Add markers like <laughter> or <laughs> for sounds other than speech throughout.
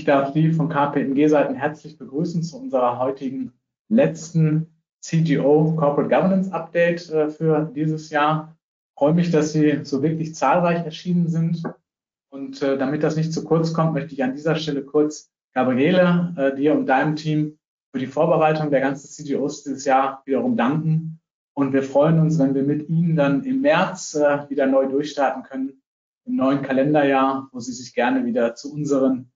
Ich darf Sie von KPMG-Seiten herzlich begrüßen zu unserer heutigen letzten CGO Corporate Governance Update äh, für dieses Jahr. Ich freue mich, dass Sie so wirklich zahlreich erschienen sind. Und äh, damit das nicht zu kurz kommt, möchte ich an dieser Stelle kurz Gabriele, äh, dir und deinem Team für die Vorbereitung der ganzen CGOs dieses Jahr wiederum danken. Und wir freuen uns, wenn wir mit Ihnen dann im März wieder neu durchstarten können, im neuen Kalenderjahr, wo Sie sich gerne wieder zu unseren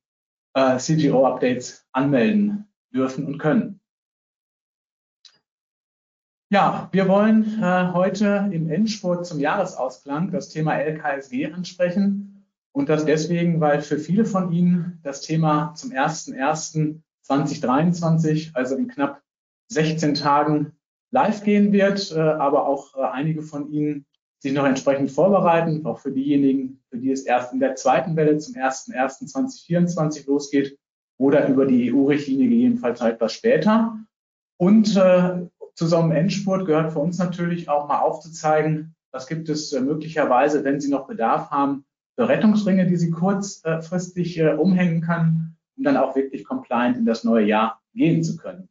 äh, CGO-Updates anmelden dürfen und können. Ja, wir wollen äh, heute im Endspurt zum Jahresausklang das Thema LKSG ansprechen und das deswegen, weil für viele von Ihnen das Thema zum 01.01.2023, also in knapp 16 Tagen, live gehen wird, äh, aber auch äh, einige von Ihnen sich noch entsprechend vorbereiten, auch für diejenigen, für die es erst in der zweiten Welle zum 01.01.2024 losgeht oder über die EU-Richtlinie gegebenenfalls etwas später. Und äh, zu so einem Endspurt gehört für uns natürlich auch mal aufzuzeigen, was gibt es äh, möglicherweise, wenn Sie noch Bedarf haben, für Rettungsringe, die Sie kurzfristig äh, umhängen können, um dann auch wirklich compliant in das neue Jahr gehen zu können.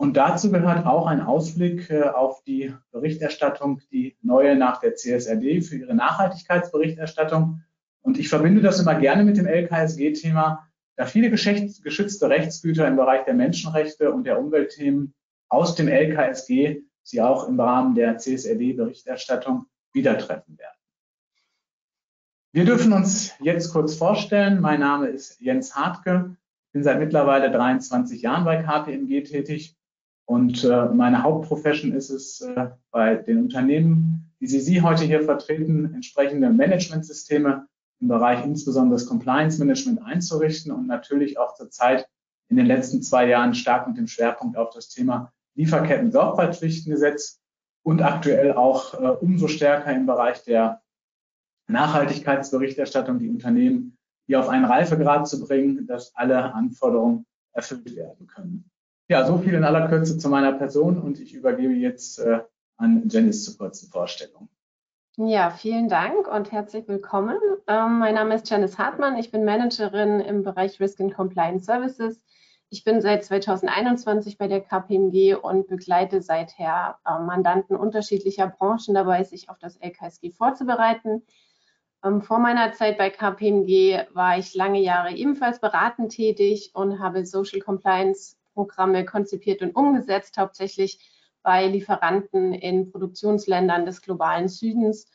Und dazu gehört auch ein Ausblick äh, auf die Berichterstattung, die neue nach der CSRD für ihre Nachhaltigkeitsberichterstattung. Und ich verbinde das immer gerne mit dem LKSG-Thema, da viele geschützte Rechtsgüter im Bereich der Menschenrechte und der Umweltthemen aus dem LKSG sie auch im Rahmen der CSRD-Berichterstattung wieder treffen werden. Wir dürfen uns jetzt kurz vorstellen. Mein Name ist Jens Hartke. Bin seit mittlerweile 23 Jahren bei KPMG tätig und äh, meine Hauptprofession ist es, äh, bei den Unternehmen, die Sie, Sie heute hier vertreten, entsprechende Managementsysteme im Bereich insbesondere des Compliance Management einzurichten und natürlich auch zurzeit in den letzten zwei Jahren stark mit dem Schwerpunkt auf das Thema Lieferketten-Sorgfaltspflichtengesetz und aktuell auch äh, umso stärker im Bereich der Nachhaltigkeitsberichterstattung die Unternehmen hier auf einen Reifegrad zu bringen, dass alle Anforderungen erfüllt werden können. Ja, so viel in aller Kürze zu meiner Person und ich übergebe jetzt äh, an Janice zur kurzen Vorstellung. Ja, vielen Dank und herzlich willkommen. Ähm, mein Name ist Janice Hartmann. Ich bin Managerin im Bereich Risk and Compliance Services. Ich bin seit 2021 bei der KPMG und begleite seither äh, Mandanten unterschiedlicher Branchen dabei, sich auf das LKSG vorzubereiten. Ähm, vor meiner Zeit bei KPMG war ich lange Jahre ebenfalls beratend tätig und habe Social Compliance Programme konzipiert und umgesetzt, hauptsächlich bei Lieferanten in Produktionsländern des globalen Südens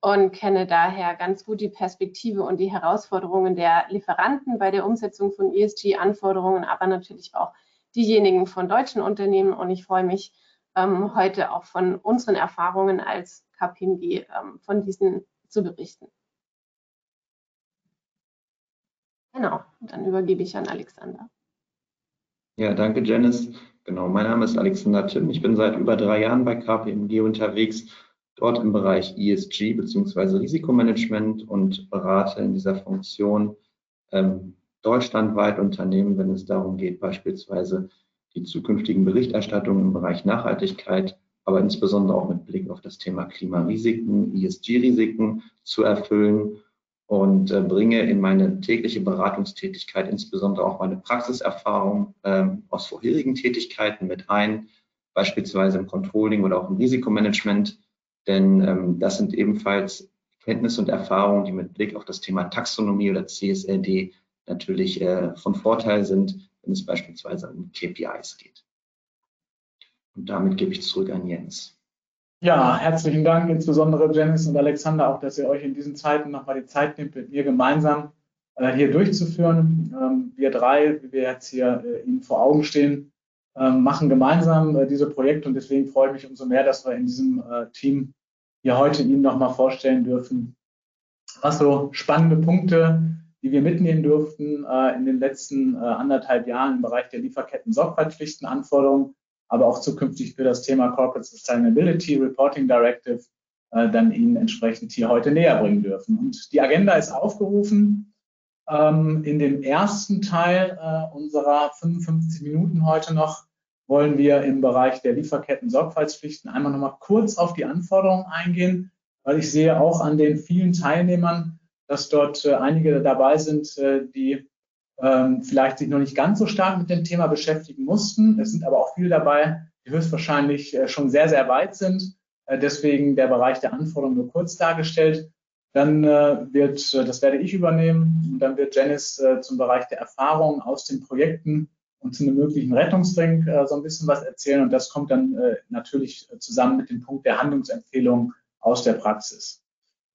und kenne daher ganz gut die Perspektive und die Herausforderungen der Lieferanten bei der Umsetzung von ESG-Anforderungen, aber natürlich auch diejenigen von deutschen Unternehmen. Und ich freue mich ähm, heute auch von unseren Erfahrungen als KPMG ähm, von diesen zu berichten. Genau, dann übergebe ich an Alexander. Ja, danke, Janice. Genau, mein Name ist Alexander Timm. Ich bin seit über drei Jahren bei KPMG unterwegs, dort im Bereich ESG bzw. Risikomanagement und berate in dieser Funktion ähm, deutschlandweit Unternehmen, wenn es darum geht, beispielsweise die zukünftigen Berichterstattungen im Bereich Nachhaltigkeit, aber insbesondere auch mit Blick auf das Thema Klimarisiken, ESG-Risiken zu erfüllen und äh, bringe in meine tägliche Beratungstätigkeit insbesondere auch meine Praxiserfahrung ähm, aus vorherigen Tätigkeiten mit ein, beispielsweise im Controlling oder auch im Risikomanagement. Denn ähm, das sind ebenfalls Kenntnisse und Erfahrungen, die mit Blick auf das Thema Taxonomie oder CSRD natürlich äh, von Vorteil sind, wenn es beispielsweise um KPIs geht. Und damit gebe ich zurück an Jens. Ja, herzlichen Dank, insbesondere Janice und Alexander, auch, dass ihr euch in diesen Zeiten nochmal die Zeit nehmt, mit mir gemeinsam äh, hier durchzuführen. Ähm, wir drei, wie wir jetzt hier äh, Ihnen vor Augen stehen, äh, machen gemeinsam äh, diese Projekte und deswegen freue ich mich umso mehr, dass wir in diesem äh, Team hier heute Ihnen nochmal vorstellen dürfen, was so spannende Punkte, die wir mitnehmen durften äh, in den letzten anderthalb Jahren im Bereich der Lieferketten-Sorgfaltspflichtenanforderungen aber auch zukünftig für das Thema Corporate Sustainability Reporting Directive äh, dann Ihnen entsprechend hier heute näher bringen dürfen. Und die Agenda ist aufgerufen. Ähm, in dem ersten Teil äh, unserer 55 Minuten heute noch wollen wir im Bereich der Lieferketten-Sorgfaltspflichten einmal noch mal kurz auf die Anforderungen eingehen, weil ich sehe auch an den vielen Teilnehmern, dass dort äh, einige dabei sind, äh, die ähm, vielleicht sich noch nicht ganz so stark mit dem Thema beschäftigen mussten. Es sind aber auch viele dabei, die höchstwahrscheinlich äh, schon sehr, sehr weit sind. Äh, deswegen der Bereich der Anforderungen nur kurz dargestellt. Dann äh, wird, äh, das werde ich übernehmen, und dann wird Janice äh, zum Bereich der Erfahrungen aus den Projekten und zu einem möglichen Rettungsring äh, so ein bisschen was erzählen. Und das kommt dann natürlich zusammen mit dem Punkt der Handlungsempfehlung aus der Praxis.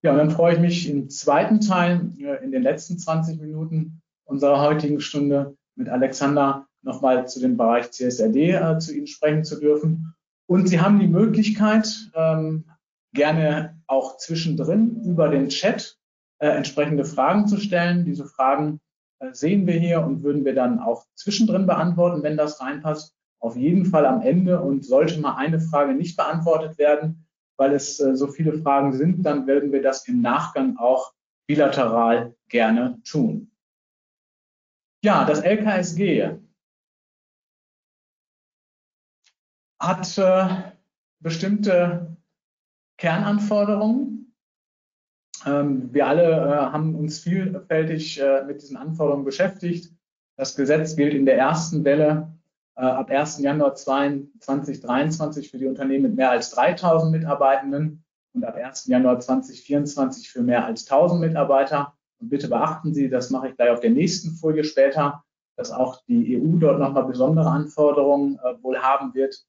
Ja, und dann freue ich mich im zweiten Teil, in den letzten 20 Minuten unserer heutigen Stunde mit Alexander nochmal zu dem Bereich CSRD äh, zu Ihnen sprechen zu dürfen. Und Sie haben die Möglichkeit, ähm, gerne auch zwischendrin über den Chat äh, entsprechende Fragen zu stellen. Diese Fragen äh, sehen wir hier und würden wir dann auch zwischendrin beantworten, wenn das reinpasst. Auf jeden Fall am Ende und sollte mal eine Frage nicht beantwortet werden, weil es äh, so viele Fragen sind, dann werden wir das im Nachgang auch bilateral gerne tun. Ja, das LKSG hat äh, bestimmte Kernanforderungen. Ähm, wir alle äh, haben uns vielfältig äh, mit diesen Anforderungen beschäftigt. Das Gesetz gilt in der ersten Welle äh, ab 1. Januar 2023 für die Unternehmen mit mehr als 3000 Mitarbeitenden und ab 1. Januar 2024 für mehr als 1000 Mitarbeiter. Und bitte beachten Sie, das mache ich gleich auf der nächsten Folie später, dass auch die EU dort nochmal besondere Anforderungen äh, wohl haben wird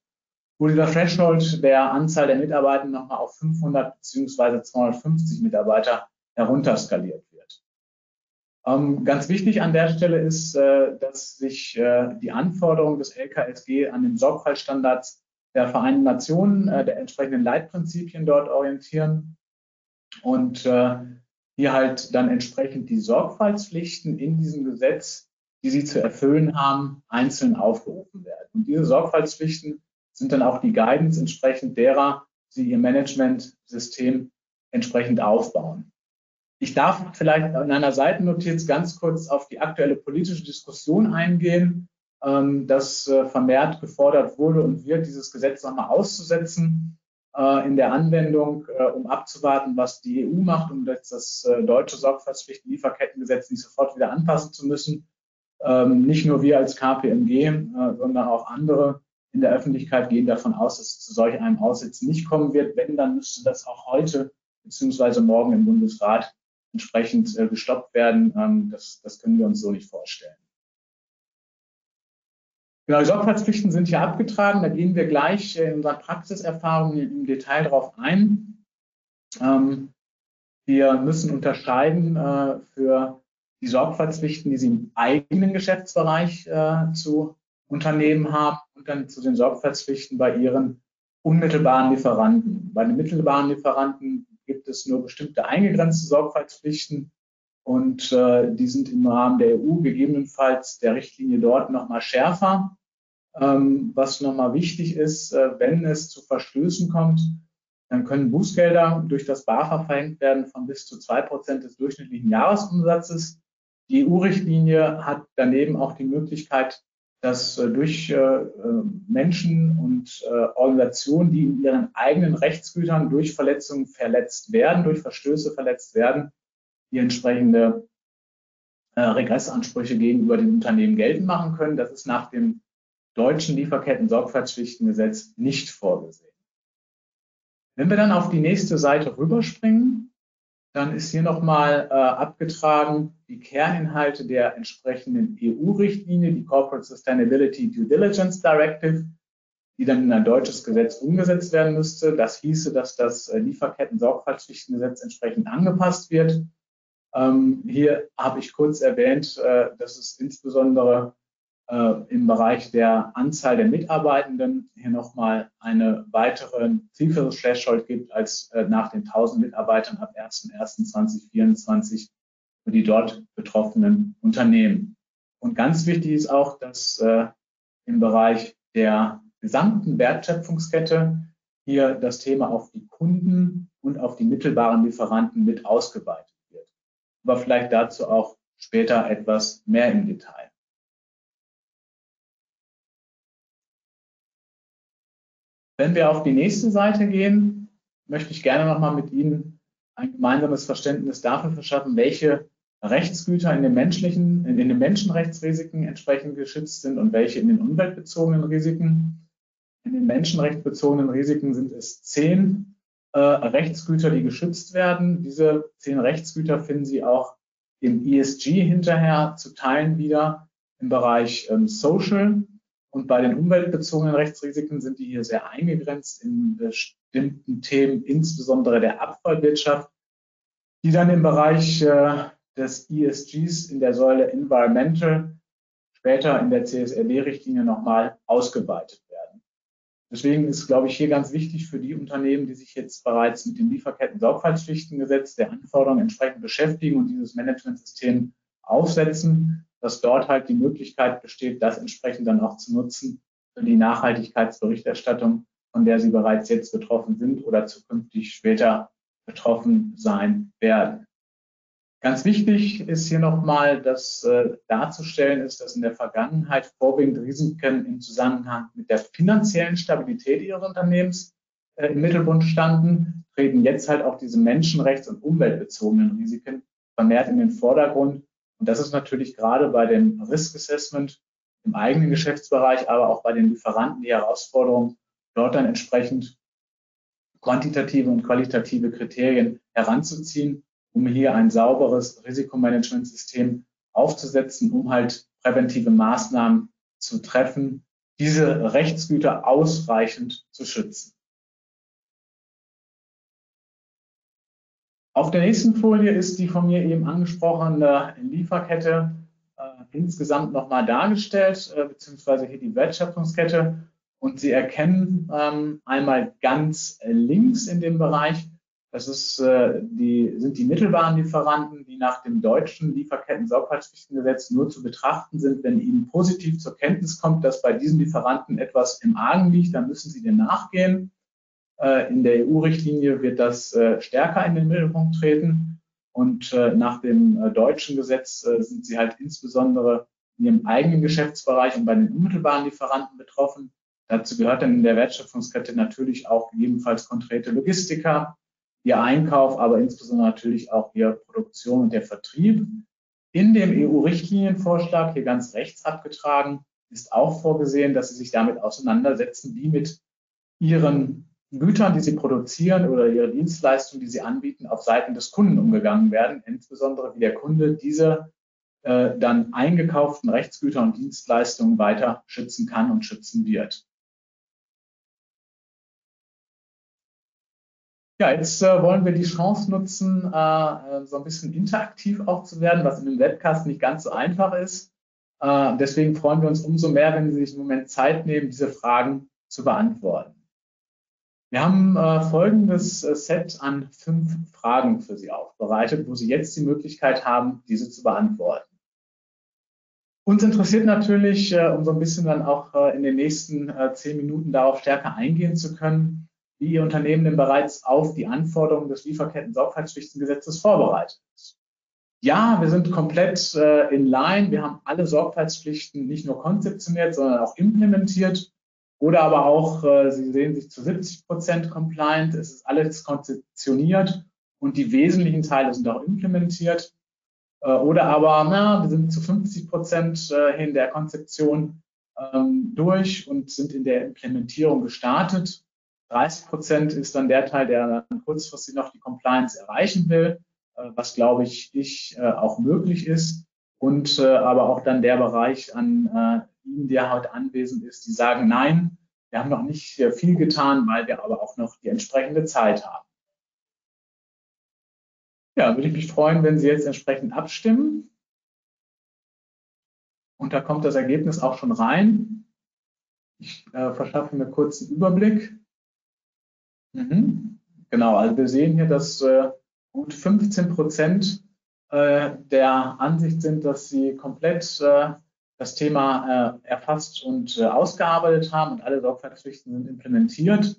wo dieser Threshold der Anzahl der Mitarbeiter nochmal auf 500 beziehungsweise 250 Mitarbeiter herunterskaliert wird. Ähm, ganz wichtig an der Stelle ist, äh, dass sich äh, die Anforderungen des LKSG an den Sorgfaltsstandards der Vereinten Nationen, äh, der entsprechenden Leitprinzipien dort orientieren und hier halt dann entsprechend die Sorgfaltspflichten in diesem Gesetz, die sie zu erfüllen haben, einzeln aufgerufen werden. Und diese Sorgfaltspflichten sind dann auch die Guidance entsprechend derer, sie ihr Managementsystem entsprechend aufbauen. Ich darf vielleicht in einer Seitennotiz ganz kurz auf die aktuelle politische Diskussion eingehen, ähm, dass äh, vermehrt gefordert wurde und wird, dieses Gesetz nochmal auszusetzen in der Anwendung, äh, um abzuwarten, was die EU macht, um das deutsche Sorgfaltspflichten-Lieferkettengesetz nicht sofort wieder anpassen zu müssen. Ähm, nicht nur wir als KPMG, sondern auch andere in der Öffentlichkeit gehen davon aus, dass es zu solch einem Aussitzen nicht kommen wird. Wenn, dann müsste das auch heute beziehungsweise morgen im Bundesrat entsprechend äh, gestoppt werden. Ähm, das, das können wir uns so nicht vorstellen. Genau, Sorgfaltspflichten sind hier abgetragen. Da gehen wir gleich äh, in unseren Praxiserfahrungen im Detail darauf ein. Ähm, wir müssen unterscheiden äh, für die Sorgfaltspflichten, die Sie im eigenen Geschäftsbereich äh, zu Unternehmen haben und dann zu den Sorgfaltspflichten bei ihren unmittelbaren Lieferanten. Bei den mittelbaren Lieferanten gibt es nur bestimmte eingegrenzte Sorgfaltspflichten und äh, die sind im Rahmen der EU gegebenenfalls der Richtlinie dort nochmal schärfer. Ähm, was nochmal wichtig ist, äh, wenn es zu Verstößen kommt, dann können Bußgelder durch das BAFA verhängt werden von bis zu zwei Prozent des durchschnittlichen Jahresumsatzes. Die EU-Richtlinie hat daneben auch die Möglichkeit, dass äh, durch äh, äh, Menschen und Organisationen, die in ihren eigenen Rechtsgütern durch Verletzungen verletzt werden, durch Verstöße verletzt werden, die entsprechende Regressansprüche gegenüber den Unternehmen geltend machen können. Das ist nach dem deutschen Lieferketten-Sorgfaltspflichtengesetz nicht vorgesehen. Wenn wir dann auf die nächste Seite rüberspringen, dann ist hier nochmal äh, abgetragen die Kerninhalte der entsprechenden EU-Richtlinie, die Corporate Sustainability Due Diligence Directive, die dann in ein deutsches Gesetz umgesetzt werden müsste. Das hieße, dass das äh, Lieferketten-Sorgfaltspflichtengesetz entsprechend angepasst wird. Ähm, hier habe ich kurz erwähnt, äh, dass es insbesondere äh, im Bereich der Anzahl der Mitarbeitenden hier nochmal eine weitere Zielführungs-Threshold gibt als äh, nach den 1000 Mitarbeitern ab 01.01.2024 für die dort betroffenen Unternehmen. Und ganz wichtig ist auch, dass äh, im Bereich der gesamten Wertschöpfungskette hier das Thema auf die Kunden und auf die mittelbaren Lieferanten mit ausgeweitet. Aber vielleicht dazu auch später etwas mehr im Detail. Wenn wir auf die nächste Seite gehen, möchte ich gerne nochmal mit Ihnen ein gemeinsames Verständnis dafür verschaffen, welche Rechtsgüter in den menschlichen, in den Menschenrechtsrisiken entsprechend geschützt sind und welche in den umweltbezogenen Risiken. In den menschenrechtsbezogenen Risiken sind es zehn äh, Rechtsgüter, die geschützt werden. Diese zehn Rechtsgüter finden Sie auch im ESG hinterher zu teilen wieder im Bereich ähm, Social. Und bei den umweltbezogenen Rechtsrisiken sind die hier sehr eingegrenzt in bestimmten Themen, insbesondere der Abfallwirtschaft, die dann im Bereich äh, des ESGs in der Säule Environmental später in der CSRD-Richtlinie nochmal ausgeweitet. Deswegen ist, glaube ich, hier ganz wichtig für die Unternehmen, die sich jetzt bereits mit dem Lieferketten-Sorgfaltspflichtengesetz der Anforderungen entsprechend beschäftigen und dieses Managementsystem aufsetzen, dass dort halt die Möglichkeit besteht, das entsprechend dann auch zu nutzen für die Nachhaltigkeitsberichterstattung, von der Sie bereits jetzt betroffen sind oder zukünftig später betroffen sein werden. Ganz wichtig ist hier nochmal, dass äh, darzustellen ist, dass in der Vergangenheit vorwiegend Risiken im Zusammenhang mit der finanziellen Stabilität ihres Unternehmens äh, im Mittelpunkt standen, treten jetzt halt auch diese menschenrechts- und umweltbezogenen Risiken vermehrt in den Vordergrund. Und das ist natürlich gerade bei dem Risk Assessment im eigenen Geschäftsbereich, aber auch bei den Lieferanten die Herausforderung, dort dann entsprechend quantitative und qualitative Kriterien heranzuziehen um hier ein sauberes Risikomanagementsystem aufzusetzen, um halt präventive Maßnahmen zu treffen, diese Rechtsgüter ausreichend zu schützen. Auf der nächsten Folie ist die von mir eben angesprochene Lieferkette äh, insgesamt nochmal dargestellt, äh, beziehungsweise hier die Wertschöpfungskette. Und Sie erkennen ähm, einmal ganz links in dem Bereich das ist, äh, die, sind die Mittelwarenlieferanten, die nach dem deutschen Lieferketten-Sorgfaltspflichtengesetz nur zu betrachten sind, wenn ihnen positiv zur Kenntnis kommt, dass bei diesen Lieferanten etwas im Argen liegt, dann müssen sie dem nachgehen. Äh, in der EU-Richtlinie wird das äh, stärker in den Mittelpunkt treten. Und äh, nach dem äh, deutschen Gesetz äh, sind sie halt insbesondere in ihrem eigenen Geschäftsbereich und bei den unmittelbaren Lieferanten betroffen. Dazu gehört dann in der Wertschöpfungskette natürlich auch gegebenenfalls konkrete Logistiker, ihr Einkauf, aber insbesondere natürlich auch ihr Produktion und der Vertrieb. In dem EU-Richtlinienvorschlag, hier ganz rechts abgetragen, ist auch vorgesehen, dass Sie sich damit auseinandersetzen, wie mit Ihren Gütern, die Sie produzieren oder Ihre Dienstleistungen, die Sie anbieten, auf Seiten des Kunden umgegangen werden, insbesondere wie der Kunde diese äh, dann eingekauften Rechtsgüter und Dienstleistungen weiter schützen kann und schützen wird. Ja, jetzt äh, wollen wir die Chance nutzen, äh, äh, so ein bisschen interaktiv auch zu werden, was in einem Webcast nicht ganz so einfach ist. Äh, deswegen freuen wir uns umso mehr, wenn Sie sich im Moment Zeit nehmen, diese Fragen zu beantworten. Wir haben äh, folgendes äh, Set an fünf Fragen für Sie aufbereitet, wo Sie jetzt die Möglichkeit haben, diese zu beantworten. Uns interessiert natürlich, um so ein bisschen dann auch in den nächsten zehn Minuten darauf stärker eingehen zu können, wie Ihr Unternehmen denn bereits auf die Anforderungen des Lieferketten-Sorgfaltspflichtengesetzes vorbereitet ist. Ja, wir sind komplett äh, in line. Wir haben alle Sorgfaltspflichten nicht nur konzeptioniert, sondern auch implementiert. Oder aber auch, äh, Sie sehen sich zu 70 Prozent compliant. Es ist alles konzeptioniert und die wesentlichen Teile sind auch implementiert. Äh, oder aber, na, wir sind zu 50 Prozent äh, in der Konzeption ähm, durch und sind in der Implementierung gestartet. 30 Prozent ist dann der Teil, der dann kurzfristig noch die Compliance erreichen will, äh, was glaube ich, ich äh, auch möglich ist. Und äh, aber auch dann der Bereich an Ihnen, der heute anwesend ist, die sagen, nein, wir haben noch nicht viel getan, weil wir aber auch noch die entsprechende Zeit haben. Ja, würde ich mich freuen, wenn Sie jetzt entsprechend abstimmen. Und da kommt das Ergebnis auch schon rein. Ich äh, verschaffe mir kurz einen Überblick. Mhm. Genau, also wir sehen hier, dass äh, gut 15 Prozent äh, der Ansicht sind, dass sie komplett äh, das Thema äh, erfasst und äh, ausgearbeitet haben und alle Sorgfaltspflichten sind implementiert.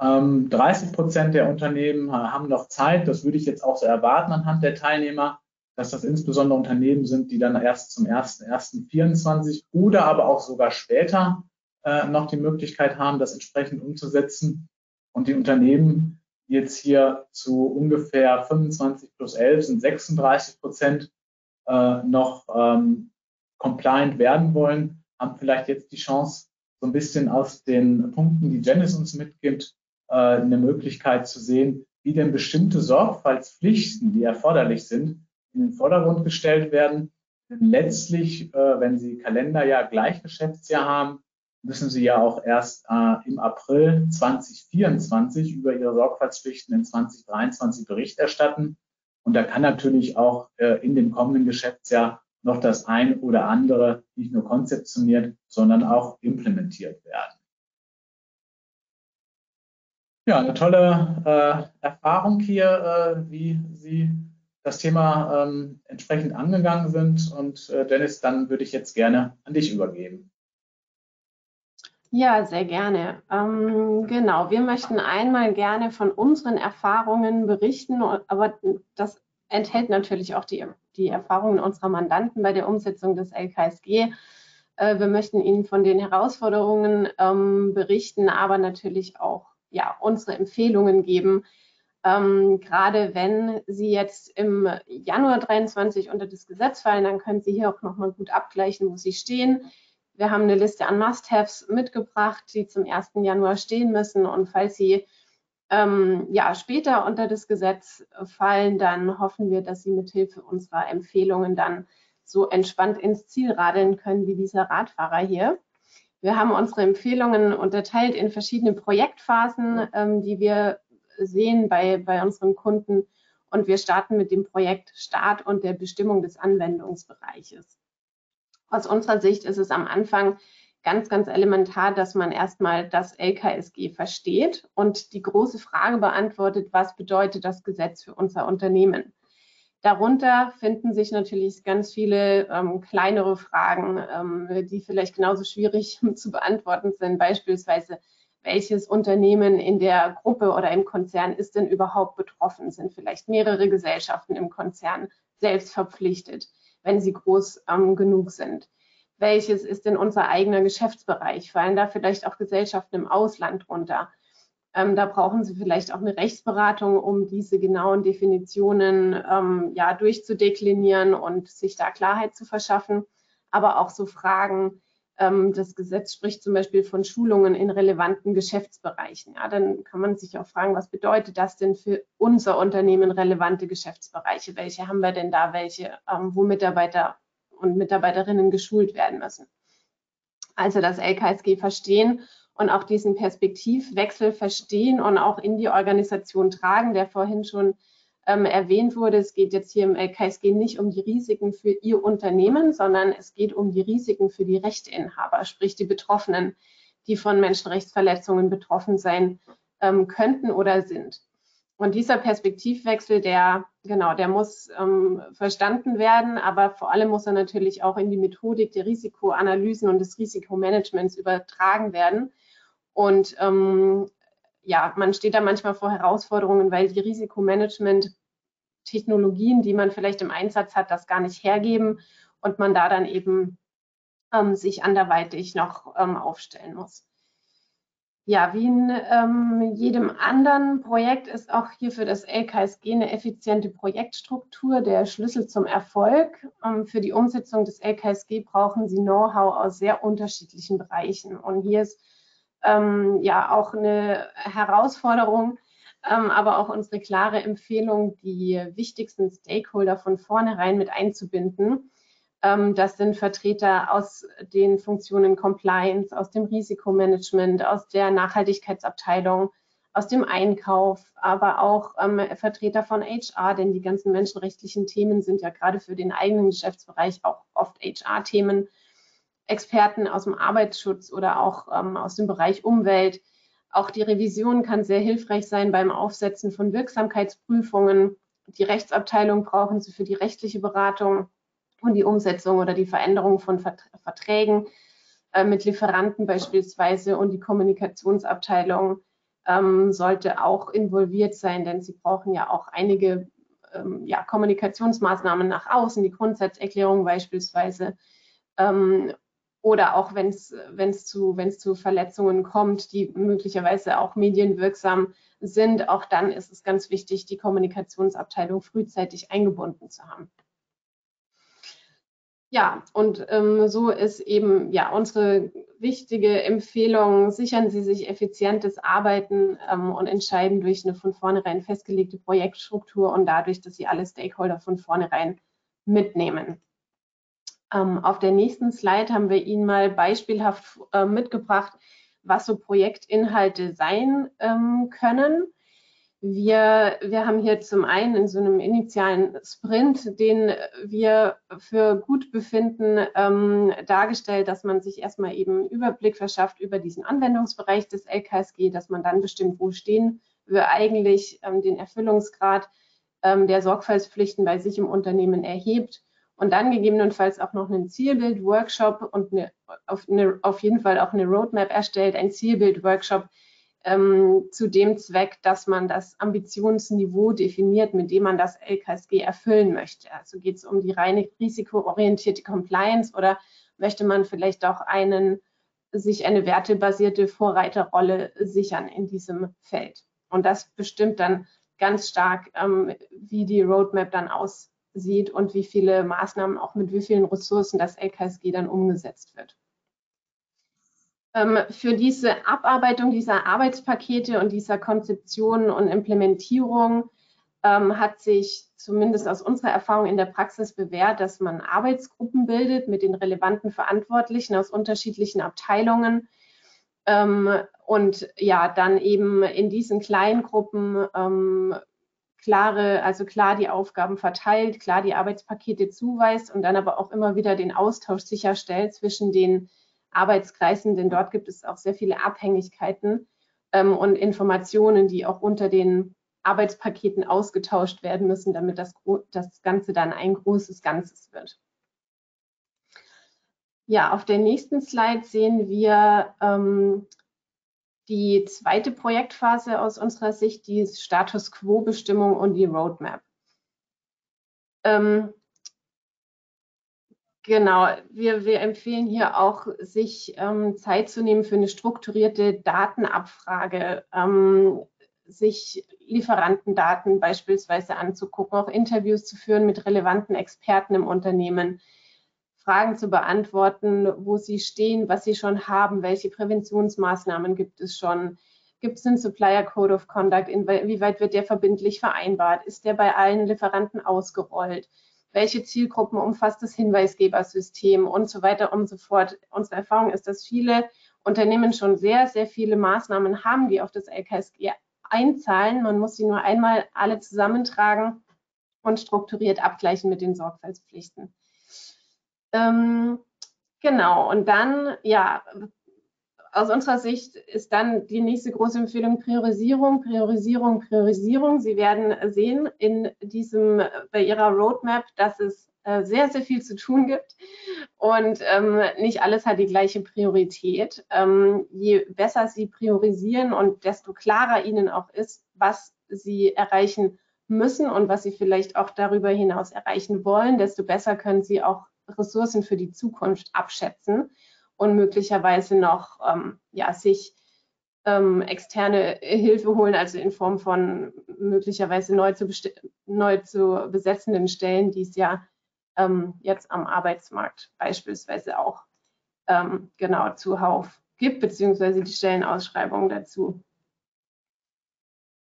Ähm, 30 Prozent der Unternehmen äh, haben noch Zeit. Das würde ich jetzt auch so erwarten anhand der Teilnehmer, dass das insbesondere Unternehmen sind, die dann erst zum 1.1.24 oder aber auch sogar später noch die Möglichkeit haben, das entsprechend umzusetzen. Und die Unternehmen, die jetzt hier zu ungefähr 25 plus 11 sind 36 Prozent äh, noch ähm, compliant werden wollen, haben vielleicht jetzt die Chance, so ein bisschen aus den Punkten, die Janice uns mitgibt, äh, eine Möglichkeit zu sehen, wie denn bestimmte Sorgfaltspflichten, die erforderlich sind, in den Vordergrund gestellt werden. Denn letztlich, äh, wenn Sie Kalenderjahr gleich Geschäftsjahr haben, müssen Sie ja auch erst äh, im April 2024 über Ihre Sorgfaltspflichten in 2023 Bericht erstatten. Und da kann natürlich auch äh, in dem kommenden Geschäftsjahr noch das ein oder andere nicht nur konzeptioniert, sondern auch implementiert werden. Ja, eine tolle äh, Erfahrung hier, äh, wie Sie das Thema ähm, entsprechend angegangen sind. Und äh, Dennis, dann würde ich jetzt gerne an dich übergeben. Ja, sehr gerne. Ähm, genau, wir möchten einmal gerne von unseren Erfahrungen berichten, aber das enthält natürlich auch die, die Erfahrungen unserer Mandanten bei der Umsetzung des LKSG. Äh, wir möchten Ihnen von den Herausforderungen ähm, berichten, aber natürlich auch ja, unsere Empfehlungen geben, ähm, gerade wenn Sie jetzt im Januar 23 unter das Gesetz fallen, dann können Sie hier auch nochmal gut abgleichen, wo Sie stehen. Wir haben eine Liste an Must-Haves mitgebracht, die zum 1. Januar stehen müssen. Und falls Sie ähm, ja, später unter das Gesetz fallen, dann hoffen wir, dass Sie mithilfe unserer Empfehlungen dann so entspannt ins Ziel radeln können wie dieser Radfahrer hier. Wir haben unsere Empfehlungen unterteilt in verschiedene Projektphasen, ähm, die wir sehen bei, bei unseren Kunden. Und wir starten mit dem Projekt Start und der Bestimmung des Anwendungsbereiches. Aus unserer Sicht ist es am Anfang ganz, ganz elementar, dass man erstmal das LKSG versteht und die große Frage beantwortet, was bedeutet das Gesetz für unser Unternehmen? Darunter finden sich natürlich ganz viele ähm, kleinere Fragen, ähm, die vielleicht genauso schwierig <laughs> zu beantworten sind. Beispielsweise, welches Unternehmen in der Gruppe oder im Konzern ist denn überhaupt betroffen? Sind vielleicht mehrere Gesellschaften im Konzern selbst verpflichtet? Wenn sie groß ähm, genug sind. Welches ist denn unser eigener Geschäftsbereich? Fallen da vielleicht auch Gesellschaften im Ausland runter? Ähm, da brauchen Sie vielleicht auch eine Rechtsberatung, um diese genauen Definitionen ähm, ja durchzudeklinieren und sich da Klarheit zu verschaffen. Aber auch so Fragen, das Gesetz spricht zum Beispiel von Schulungen in relevanten Geschäftsbereichen. Ja, dann kann man sich auch fragen, was bedeutet das denn für unser Unternehmen relevante Geschäftsbereiche? Welche haben wir denn da? Welche, ähm, wo Mitarbeiter und Mitarbeiterinnen geschult werden müssen? Also das LKSG verstehen und auch diesen Perspektivwechsel verstehen und auch in die Organisation tragen, der vorhin schon ähm, erwähnt wurde, es geht jetzt hier im LKSG nicht um die Risiken für Ihr Unternehmen, sondern es geht um die Risiken für die Rechteinhaber, sprich die Betroffenen, die von Menschenrechtsverletzungen betroffen sein ähm, könnten oder sind. Und dieser Perspektivwechsel, der, genau, der muss ähm, verstanden werden, aber vor allem muss er natürlich auch in die Methodik der Risikoanalysen und des Risikomanagements übertragen werden. Und ähm, ja, man steht da manchmal vor Herausforderungen, weil die Risikomanagement-Technologien, die man vielleicht im Einsatz hat, das gar nicht hergeben und man da dann eben ähm, sich anderweitig noch ähm, aufstellen muss. Ja, wie in ähm, jedem anderen Projekt ist auch hier für das LKSG eine effiziente Projektstruktur der Schlüssel zum Erfolg. Ähm, für die Umsetzung des LKSG brauchen Sie Know-how aus sehr unterschiedlichen Bereichen. Und hier ist ähm, ja auch eine Herausforderung, ähm, aber auch unsere klare Empfehlung, die wichtigsten Stakeholder von vornherein mit einzubinden. Ähm, das sind Vertreter aus den Funktionen Compliance, aus dem Risikomanagement, aus der Nachhaltigkeitsabteilung, aus dem Einkauf, aber auch ähm, Vertreter von HR, denn die ganzen menschenrechtlichen Themen sind ja gerade für den eigenen Geschäftsbereich auch oft HR-Themen. Experten aus dem Arbeitsschutz oder auch ähm, aus dem Bereich Umwelt. Auch die Revision kann sehr hilfreich sein beim Aufsetzen von Wirksamkeitsprüfungen. Die Rechtsabteilung brauchen Sie für die rechtliche Beratung und die Umsetzung oder die Veränderung von Verträgen äh, mit Lieferanten beispielsweise. Und die Kommunikationsabteilung ähm, sollte auch involviert sein, denn sie brauchen ja auch einige ähm, ja, Kommunikationsmaßnahmen nach außen, die Grundsatzerklärung beispielsweise. Ähm, oder auch wenn es zu, zu Verletzungen kommt, die möglicherweise auch medienwirksam sind, auch dann ist es ganz wichtig, die Kommunikationsabteilung frühzeitig eingebunden zu haben. Ja, und ähm, so ist eben ja unsere wichtige Empfehlung, sichern Sie sich effizientes Arbeiten ähm, und entscheiden durch eine von vornherein festgelegte Projektstruktur und dadurch, dass Sie alle Stakeholder von vornherein mitnehmen. Ähm, auf der nächsten Slide haben wir Ihnen mal beispielhaft äh, mitgebracht, was so Projektinhalte sein ähm, können. Wir, wir haben hier zum einen in so einem initialen Sprint, den wir für gut befinden, ähm, dargestellt, dass man sich erstmal eben Überblick verschafft über diesen Anwendungsbereich des LKSG, dass man dann bestimmt, wo stehen wir eigentlich ähm, den Erfüllungsgrad ähm, der Sorgfaltspflichten bei sich im Unternehmen erhebt und dann gegebenenfalls auch noch einen Zielbild-Workshop und eine, auf, eine, auf jeden Fall auch eine Roadmap erstellt, ein Zielbild-Workshop, ähm, zu dem Zweck, dass man das Ambitionsniveau definiert, mit dem man das LKSG erfüllen möchte. Also geht es um die reine risikoorientierte Compliance oder möchte man vielleicht auch einen, sich eine wertebasierte Vorreiterrolle sichern in diesem Feld. Und das bestimmt dann ganz stark, ähm, wie die Roadmap dann aussieht und wie viele Maßnahmen auch mit wie vielen Ressourcen das LKSG dann umgesetzt wird. Ähm, für diese Abarbeitung dieser Arbeitspakete und dieser Konzeption und Implementierung ähm, hat sich zumindest aus unserer Erfahrung in der Praxis bewährt, dass man Arbeitsgruppen bildet mit den relevanten Verantwortlichen aus unterschiedlichen Abteilungen ähm, und ja, dann eben in diesen kleinen Gruppen ähm, klare, also klar die Aufgaben verteilt, klar die Arbeitspakete zuweist und dann aber auch immer wieder den Austausch sicherstellt zwischen den Arbeitskreisen, denn dort gibt es auch sehr viele Abhängigkeiten ähm, und Informationen, die auch unter den Arbeitspaketen ausgetauscht werden müssen, damit das, das Ganze dann ein großes Ganzes wird. Ja, auf der nächsten Slide sehen wir ähm, die zweite Projektphase aus unserer Sicht, die Status Quo-Bestimmung und die Roadmap. Ähm, Genau, wir, wir empfehlen hier auch, sich ähm, Zeit zu nehmen für eine strukturierte Datenabfrage, ähm, sich Lieferantendaten beispielsweise anzugucken, auch Interviews zu führen mit relevanten Experten im Unternehmen, Fragen zu beantworten, wo sie stehen, was sie schon haben, welche Präventionsmaßnahmen gibt es schon, gibt es einen Supplier Code of Conduct, inwieweit wird der verbindlich vereinbart, ist der bei allen Lieferanten ausgerollt welche Zielgruppen umfasst das Hinweisgebersystem und so weiter und so fort. Unsere Erfahrung ist, dass viele Unternehmen schon sehr, sehr viele Maßnahmen haben, die auf das LKSG einzahlen. Man muss sie nur einmal alle zusammentragen und strukturiert abgleichen mit den Sorgfaltspflichten. Ähm, genau, und dann, ja, aus unserer Sicht ist dann die nächste große Empfehlung Priorisierung, Priorisierung, Priorisierung. Sie werden sehen in diesem, bei Ihrer Roadmap, dass es äh, sehr, sehr viel zu tun gibt und ähm, nicht alles hat die gleiche Priorität. Ähm, je besser Sie priorisieren und desto klarer Ihnen auch ist, was Sie erreichen müssen und was Sie vielleicht auch darüber hinaus erreichen wollen, desto besser können Sie auch Ressourcen für die Zukunft abschätzen und möglicherweise noch ähm, ja, sich ähm, externe Hilfe holen, also in Form von möglicherweise neu zu, neu zu besetzenden Stellen, die es ja ähm, jetzt am Arbeitsmarkt beispielsweise auch ähm, genau zuhauf gibt, beziehungsweise die Stellenausschreibung dazu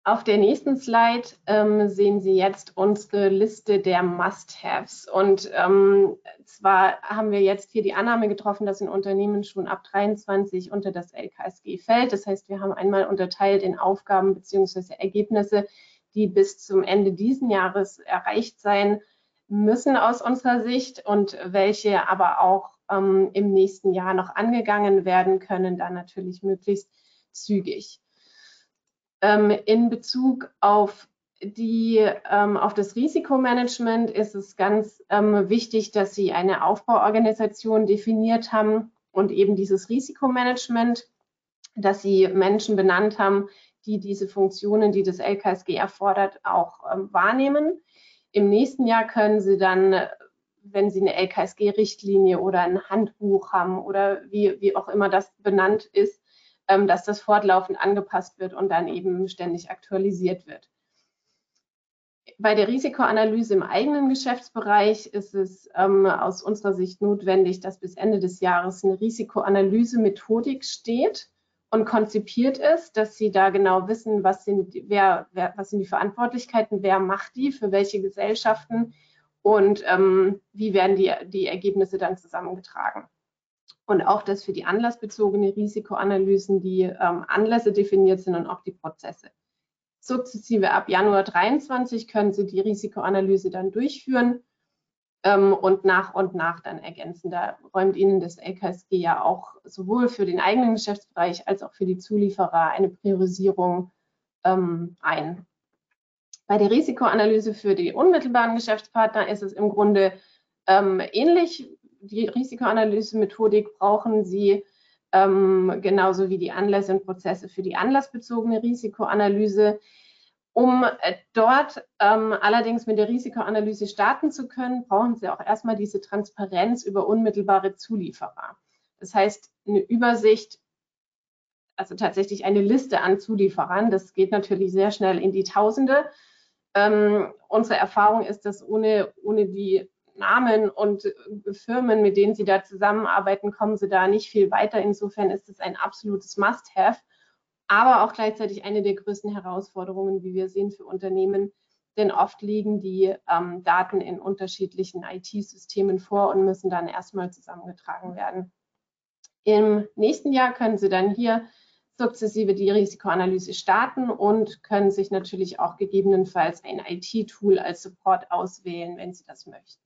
auf der nächsten Slide ähm, sehen Sie jetzt unsere Liste der Must-Haves. Und ähm, zwar haben wir jetzt hier die Annahme getroffen, dass ein Unternehmen schon ab 23 unter das LKSG fällt. Das heißt, wir haben einmal unterteilt in Aufgaben bzw. Ergebnisse, die bis zum Ende diesen Jahres erreicht sein müssen aus unserer Sicht und welche aber auch ähm, im nächsten Jahr noch angegangen werden können, dann natürlich möglichst zügig in Bezug auf die, ähm, auf das Risikomanagement ist es ganz ähm, wichtig, dass Sie eine Aufbauorganisation definiert haben und eben dieses Risikomanagement, dass Sie Menschen benannt haben, die diese Funktionen, die das LKSG erfordert, auch ähm, wahrnehmen. Im nächsten Jahr können Sie dann wenn Sie eine LKSG-Richtlinie oder ein Handbuch haben oder wie, wie auch immer das benannt ist, ähm, dass das fortlaufend angepasst wird und dann eben ständig aktualisiert wird. Bei der Risikoanalyse im eigenen Geschäftsbereich ist es ähm, aus unserer Sicht notwendig, dass bis Ende des Jahres eine Risikoanalyse-Methodik steht und konzipiert ist, dass Sie da genau wissen, was sind, wer, wer, was sind die Verantwortlichkeiten, wer macht die, für welche Gesellschaften und ähm, wie werden die, die Ergebnisse dann zusammengetragen. Und auch, dass für die anlassbezogene Risikoanalysen die ähm, Anlässe definiert sind und auch die Prozesse. Sukzessive ab Januar 23 können Sie die Risikoanalyse dann durchführen ähm, und nach und nach dann ergänzen. Da räumt Ihnen das LKSG ja auch sowohl für den eigenen Geschäftsbereich als auch für die Zulieferer eine Priorisierung ähm, ein. Bei der Risikoanalyse für die unmittelbaren Geschäftspartner ist es im Grunde ähm, ähnlich. Die Risikoanalyse-Methodik brauchen Sie ähm, genauso wie die Anlässe und Prozesse für die anlassbezogene Risikoanalyse. Um äh, dort ähm, allerdings mit der Risikoanalyse starten zu können, brauchen Sie auch erstmal diese Transparenz über unmittelbare Zulieferer. Das heißt, eine Übersicht, also tatsächlich eine Liste an Zulieferern. Das geht natürlich sehr schnell in die Tausende. Ähm, unsere Erfahrung ist, dass ohne, ohne die Namen und äh, Firmen, mit denen Sie da zusammenarbeiten, kommen Sie da nicht viel weiter. Insofern ist es ein absolutes Must-Have, aber auch gleichzeitig eine der größten Herausforderungen, wie wir sehen, für Unternehmen. Denn oft liegen die ähm, Daten in unterschiedlichen IT-Systemen vor und müssen dann erstmal zusammengetragen werden. Im nächsten Jahr können Sie dann hier sukzessive die Risikoanalyse starten und können sich natürlich auch gegebenenfalls ein IT-Tool als Support auswählen, wenn Sie das möchten.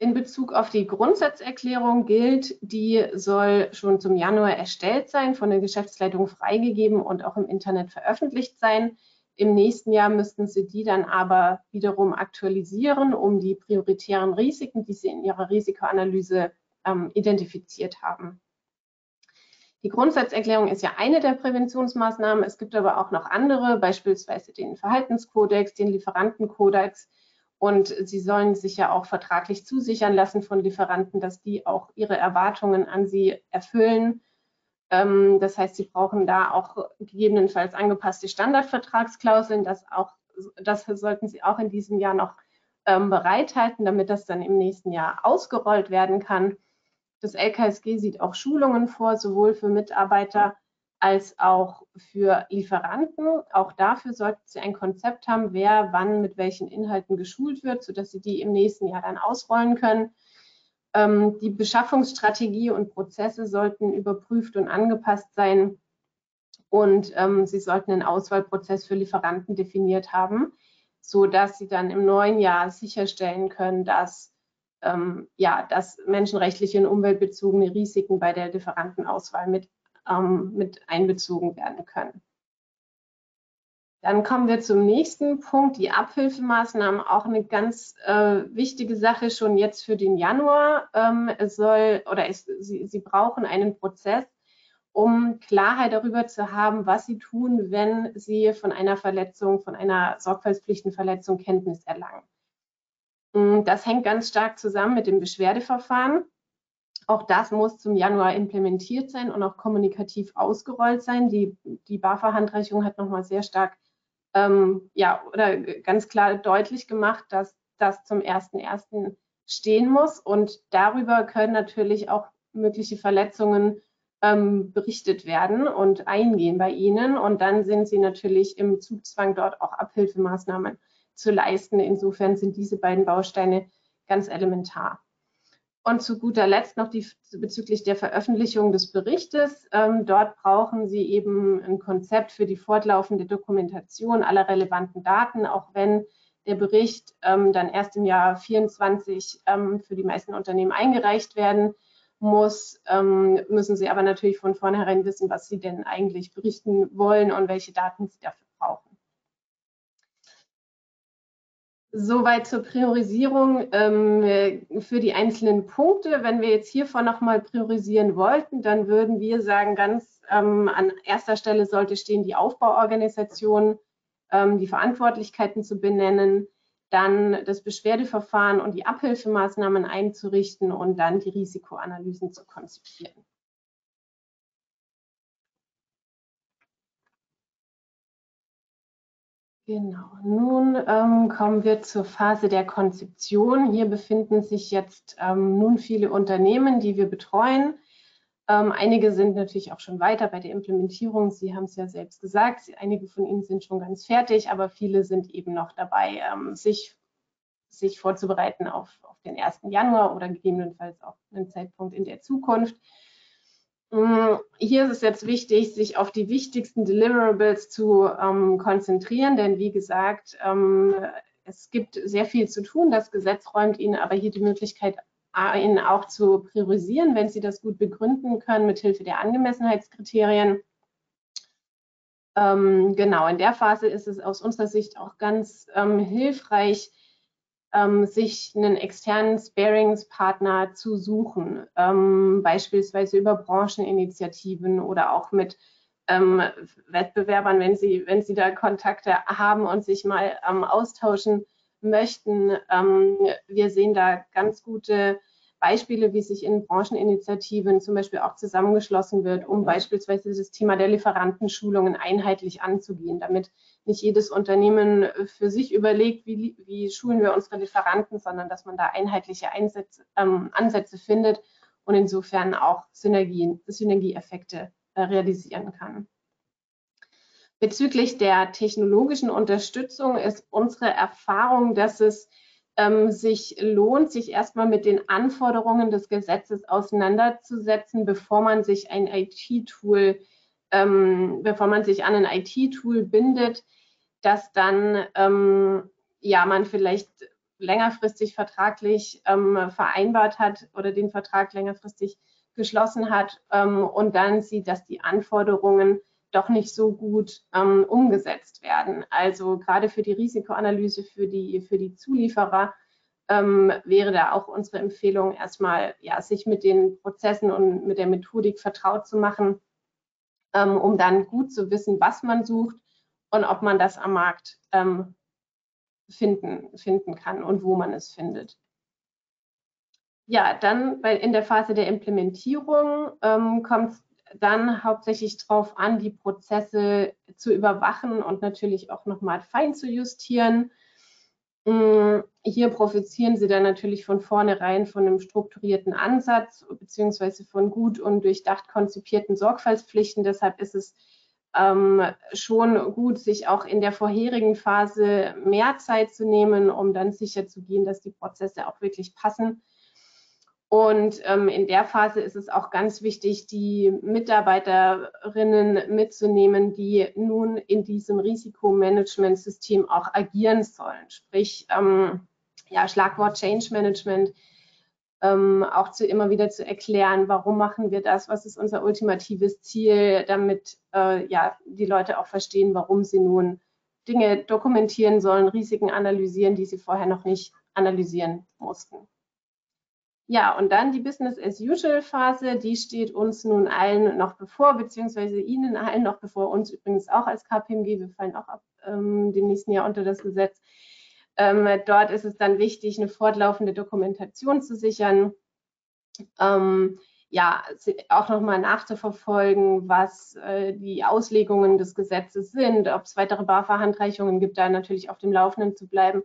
In Bezug auf die Grundsatzerklärung gilt, die soll schon zum Januar erstellt sein, von der Geschäftsleitung freigegeben und auch im Internet veröffentlicht sein. Im nächsten Jahr müssten Sie die dann aber wiederum aktualisieren, um die prioritären Risiken, die Sie in Ihrer Risikoanalyse ähm, identifiziert haben. Die Grundsatzerklärung ist ja eine der Präventionsmaßnahmen. Es gibt aber auch noch andere, beispielsweise den Verhaltenskodex, den Lieferantenkodex, und sie sollen sich ja auch vertraglich zusichern lassen von Lieferanten, dass die auch ihre Erwartungen an sie erfüllen. Ähm, das heißt, sie brauchen da auch gegebenenfalls angepasste Standardvertragsklauseln. Das, auch, das sollten sie auch in diesem Jahr noch ähm, bereithalten, damit das dann im nächsten Jahr ausgerollt werden kann. Das LKSG sieht auch Schulungen vor, sowohl für Mitarbeiter als auch für Lieferanten. Auch dafür sollten Sie ein Konzept haben, wer wann mit welchen Inhalten geschult wird, sodass Sie die im nächsten Jahr dann ausrollen können. Ähm, die Beschaffungsstrategie und Prozesse sollten überprüft und angepasst sein und ähm, Sie sollten einen Auswahlprozess für Lieferanten definiert haben, sodass Sie dann im neuen Jahr sicherstellen können, dass ähm, ja, dass menschenrechtliche und umweltbezogene Risiken bei der Lieferantenauswahl mit ähm, mit einbezogen werden können. Dann kommen wir zum nächsten Punkt, die Abhilfemaßnahmen, auch eine ganz äh, wichtige Sache schon jetzt für den Januar. Ähm, es soll oder es, Sie, Sie brauchen einen Prozess, um Klarheit darüber zu haben, was Sie tun, wenn Sie von einer Verletzung, von einer Sorgfaltspflichtenverletzung Kenntnis erlangen. Mm, das hängt ganz stark zusammen mit dem Beschwerdeverfahren. Auch das muss zum Januar implementiert sein und auch kommunikativ ausgerollt sein. Die, die BAFA-Handreichung hat nochmal sehr stark, ähm, ja, oder ganz klar deutlich gemacht, dass das zum 1.1. stehen muss. Und darüber können natürlich auch mögliche Verletzungen ähm, berichtet werden und eingehen bei Ihnen. Und dann sind Sie natürlich im Zugzwang, dort auch Abhilfemaßnahmen zu leisten. Insofern sind diese beiden Bausteine ganz elementar. Und zu guter Letzt noch die, bezüglich der Veröffentlichung des Berichtes. Ähm, dort brauchen Sie eben ein Konzept für die fortlaufende Dokumentation aller relevanten Daten, auch wenn der Bericht ähm, dann erst im Jahr 24 ähm, für die meisten Unternehmen eingereicht werden muss, ähm, müssen Sie aber natürlich von vornherein wissen, was Sie denn eigentlich berichten wollen und welche Daten Sie dafür brauchen. Soweit zur Priorisierung ähm, für die einzelnen Punkte. Wenn wir jetzt hiervon nochmal priorisieren wollten, dann würden wir sagen, ganz ähm, an erster Stelle sollte stehen die Aufbauorganisation, ähm, die Verantwortlichkeiten zu benennen, dann das Beschwerdeverfahren und die Abhilfemaßnahmen einzurichten und dann die Risikoanalysen zu konzipieren. Genau, nun ähm, kommen wir zur Phase der Konzeption. Hier befinden sich jetzt ähm, nun viele Unternehmen, die wir betreuen. Ähm, einige sind natürlich auch schon weiter bei der Implementierung. Sie haben es ja selbst gesagt, einige von Ihnen sind schon ganz fertig, aber viele sind eben noch dabei, ähm, sich, sich vorzubereiten auf, auf den 1. Januar oder gegebenenfalls auch einen Zeitpunkt in der Zukunft. Mm, hier ist es jetzt wichtig, sich auf die wichtigsten Deliverables zu ähm, konzentrieren, denn wie gesagt, ähm, es gibt sehr viel zu tun. Das Gesetz räumt Ihnen aber hier die Möglichkeit, Ihnen auch zu priorisieren, wenn Sie das gut begründen können, mithilfe der Angemessenheitskriterien. Ähm, genau, in der Phase ist es aus unserer Sicht auch ganz ähm, hilfreich, ähm, sich einen externen Sparingspartner zu suchen, ähm, beispielsweise über Brancheninitiativen oder auch mit ähm, Wettbewerbern, wenn sie, wenn sie da Kontakte haben und sich mal ähm, austauschen möchten. Ähm, wir sehen da ganz gute Beispiele, wie sich in Brancheninitiativen zum Beispiel auch zusammengeschlossen wird, um beispielsweise das Thema der Lieferantenschulungen einheitlich anzugehen, damit nicht jedes Unternehmen für sich überlegt, wie, wie schulen wir unsere Lieferanten, sondern dass man da einheitliche Einsätze, ähm, Ansätze findet und insofern auch Synergien, Synergieeffekte äh, realisieren kann. Bezüglich der technologischen Unterstützung ist unsere Erfahrung, dass es ähm, sich lohnt, sich erstmal mit den Anforderungen des Gesetzes auseinanderzusetzen, bevor man sich ein IT-Tool, ähm, bevor man sich an ein IT-Tool bindet, das dann ähm, ja man vielleicht längerfristig vertraglich ähm, vereinbart hat oder den Vertrag längerfristig geschlossen hat ähm, und dann sieht, dass die Anforderungen doch nicht so gut ähm, umgesetzt werden. Also gerade für die Risikoanalyse für die, für die Zulieferer ähm, wäre da auch unsere Empfehlung, erstmal ja, sich mit den Prozessen und mit der Methodik vertraut zu machen, ähm, um dann gut zu wissen, was man sucht und ob man das am Markt ähm, finden, finden kann und wo man es findet. Ja, dann bei, in der Phase der Implementierung ähm, kommt es dann hauptsächlich darauf an, die Prozesse zu überwachen und natürlich auch nochmal fein zu justieren. Mm, hier profitieren Sie dann natürlich von vornherein von einem strukturierten Ansatz beziehungsweise von gut und durchdacht konzipierten Sorgfaltspflichten. Deshalb ist es ähm, schon gut, sich auch in der vorherigen Phase mehr Zeit zu nehmen, um dann sicherzugehen, dass die Prozesse auch wirklich passen und ähm, in der Phase ist es auch ganz wichtig, die Mitarbeiterinnen mitzunehmen, die nun in diesem Risikomanagementsystem auch agieren sollen. Sprich, ähm, ja, Schlagwort Change Management, ähm, auch zu immer wieder zu erklären, warum machen wir das, was ist unser ultimatives Ziel, damit äh, ja, die Leute auch verstehen, warum sie nun Dinge dokumentieren sollen, Risiken analysieren, die sie vorher noch nicht analysieren mussten. Ja, und dann die Business as usual Phase, die steht uns nun allen noch bevor, beziehungsweise Ihnen allen noch bevor, uns übrigens auch als KPMG, wir fallen auch ab ähm, dem nächsten Jahr unter das Gesetz. Ähm, dort ist es dann wichtig, eine fortlaufende Dokumentation zu sichern. Ähm, ja, auch nochmal nachzuverfolgen, was äh, die Auslegungen des Gesetzes sind, ob es weitere BAFA-Handreichungen gibt, da natürlich auf dem Laufenden zu bleiben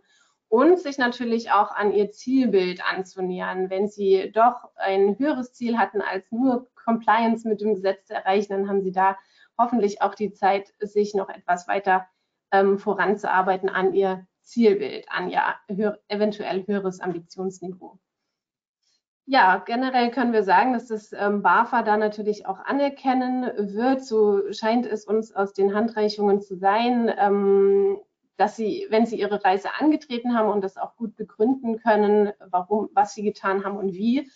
und sich natürlich auch an ihr Zielbild anzunähern. Wenn Sie doch ein höheres Ziel hatten, als nur Compliance mit dem Gesetz zu erreichen, dann haben Sie da hoffentlich auch die Zeit, sich noch etwas weiter ähm, voranzuarbeiten an Ihr Zielbild, an Ihr höher, eventuell höheres Ambitionsniveau. Ja, generell können wir sagen, dass das ähm, BAFA da natürlich auch anerkennen wird. So scheint es uns aus den Handreichungen zu sein. Ähm, dass sie, wenn sie ihre Reise angetreten haben und das auch gut begründen können, warum, was sie getan haben und wie.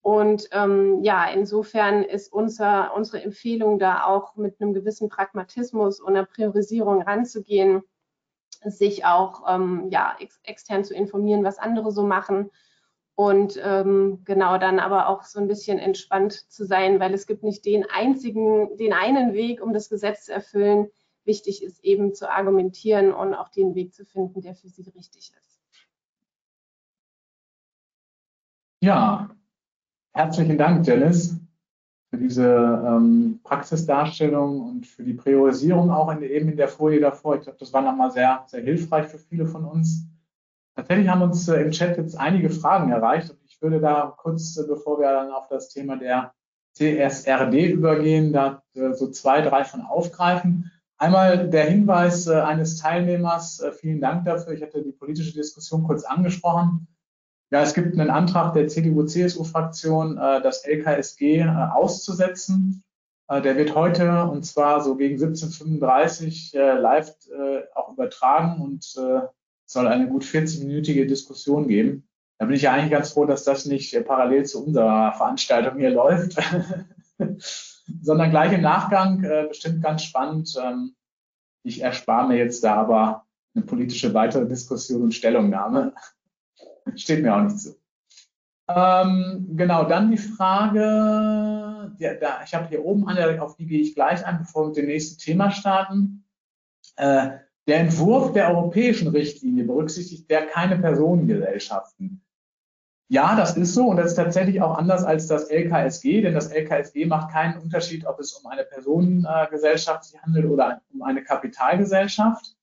Und ähm, ja, insofern ist unser, unsere Empfehlung da auch mit einem gewissen Pragmatismus und einer Priorisierung ranzugehen, sich auch ähm, ja, ex extern zu informieren, was andere so machen und ähm, genau dann aber auch so ein bisschen entspannt zu sein, weil es gibt nicht den einzigen, den einen Weg, um das Gesetz zu erfüllen, wichtig ist, eben zu argumentieren und auch den Weg zu finden, der für Sie richtig ist. Ja, herzlichen Dank, Janice, für diese ähm, Praxisdarstellung und für die Priorisierung auch in, eben in der Folie davor. Ich glaube, das war nochmal sehr, sehr hilfreich für viele von uns. Tatsächlich haben uns äh, im Chat jetzt einige Fragen erreicht und ich würde da kurz, äh, bevor wir dann auf das Thema der CSRD übergehen, da äh, so zwei, drei von aufgreifen. Einmal der Hinweis äh, eines Teilnehmers, äh, vielen Dank dafür. Ich hatte die politische Diskussion kurz angesprochen. Ja, es gibt einen Antrag der CDU-CSU-Fraktion, äh, das LKSG äh, auszusetzen. Äh, der wird heute und zwar so gegen 17.35 Uhr live auch übertragen und soll eine gut 40-minütige Diskussion geben. Da bin ich ja eigentlich ganz froh, dass das nicht parallel zu unserer Veranstaltung hier <laughs> läuft, sondern gleich im Nachgang bestimmt ganz spannend. Ähm, ich erspare mir jetzt da aber eine politische weitere Diskussion und Stellungnahme. Steht mir auch nicht zu. Ähm, genau, dann die Frage, der, der, ich habe hier oben eine, auf die gehe ich gleich ein, bevor wir mit dem nächsten Thema starten. Äh, der Entwurf der europäischen Richtlinie berücksichtigt der keine Personengesellschaften. Ja, das ist so und das ist tatsächlich auch anders als das LKSG, denn das LKSG macht keinen Unterschied, ob es um eine Personengesellschaft sich handelt oder um eine Kapitalgesellschaft.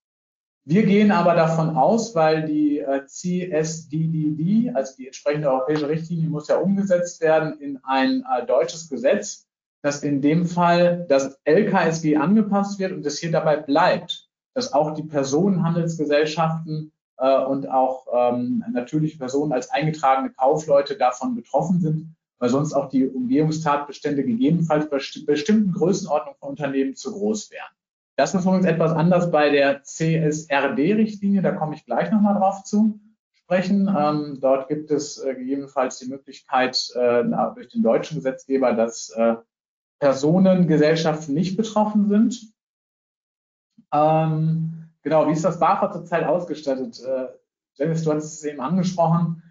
Wir gehen aber davon aus, weil die äh, CSDDD, also die entsprechende europäische Richtlinie, muss ja umgesetzt werden in ein äh, deutsches Gesetz, dass in dem Fall das LKSG angepasst wird und es hier dabei bleibt, dass auch die Personenhandelsgesellschaften äh, und auch ähm, natürliche Personen als eingetragene Kaufleute davon betroffen sind, weil sonst auch die Umgehungstatbestände gegebenenfalls bei bestimmten Größenordnungen von Unternehmen zu groß wären. Das ist übrigens etwas anders bei der CSRD-Richtlinie, da komme ich gleich nochmal drauf zu sprechen. Ähm, dort gibt es äh, gegebenenfalls die Möglichkeit äh, durch den deutschen Gesetzgeber, dass äh, Personengesellschaften nicht betroffen sind. Ähm, genau, wie ist das BAFA zurzeit ausgestattet? Äh, Dennis, du hast es eben angesprochen.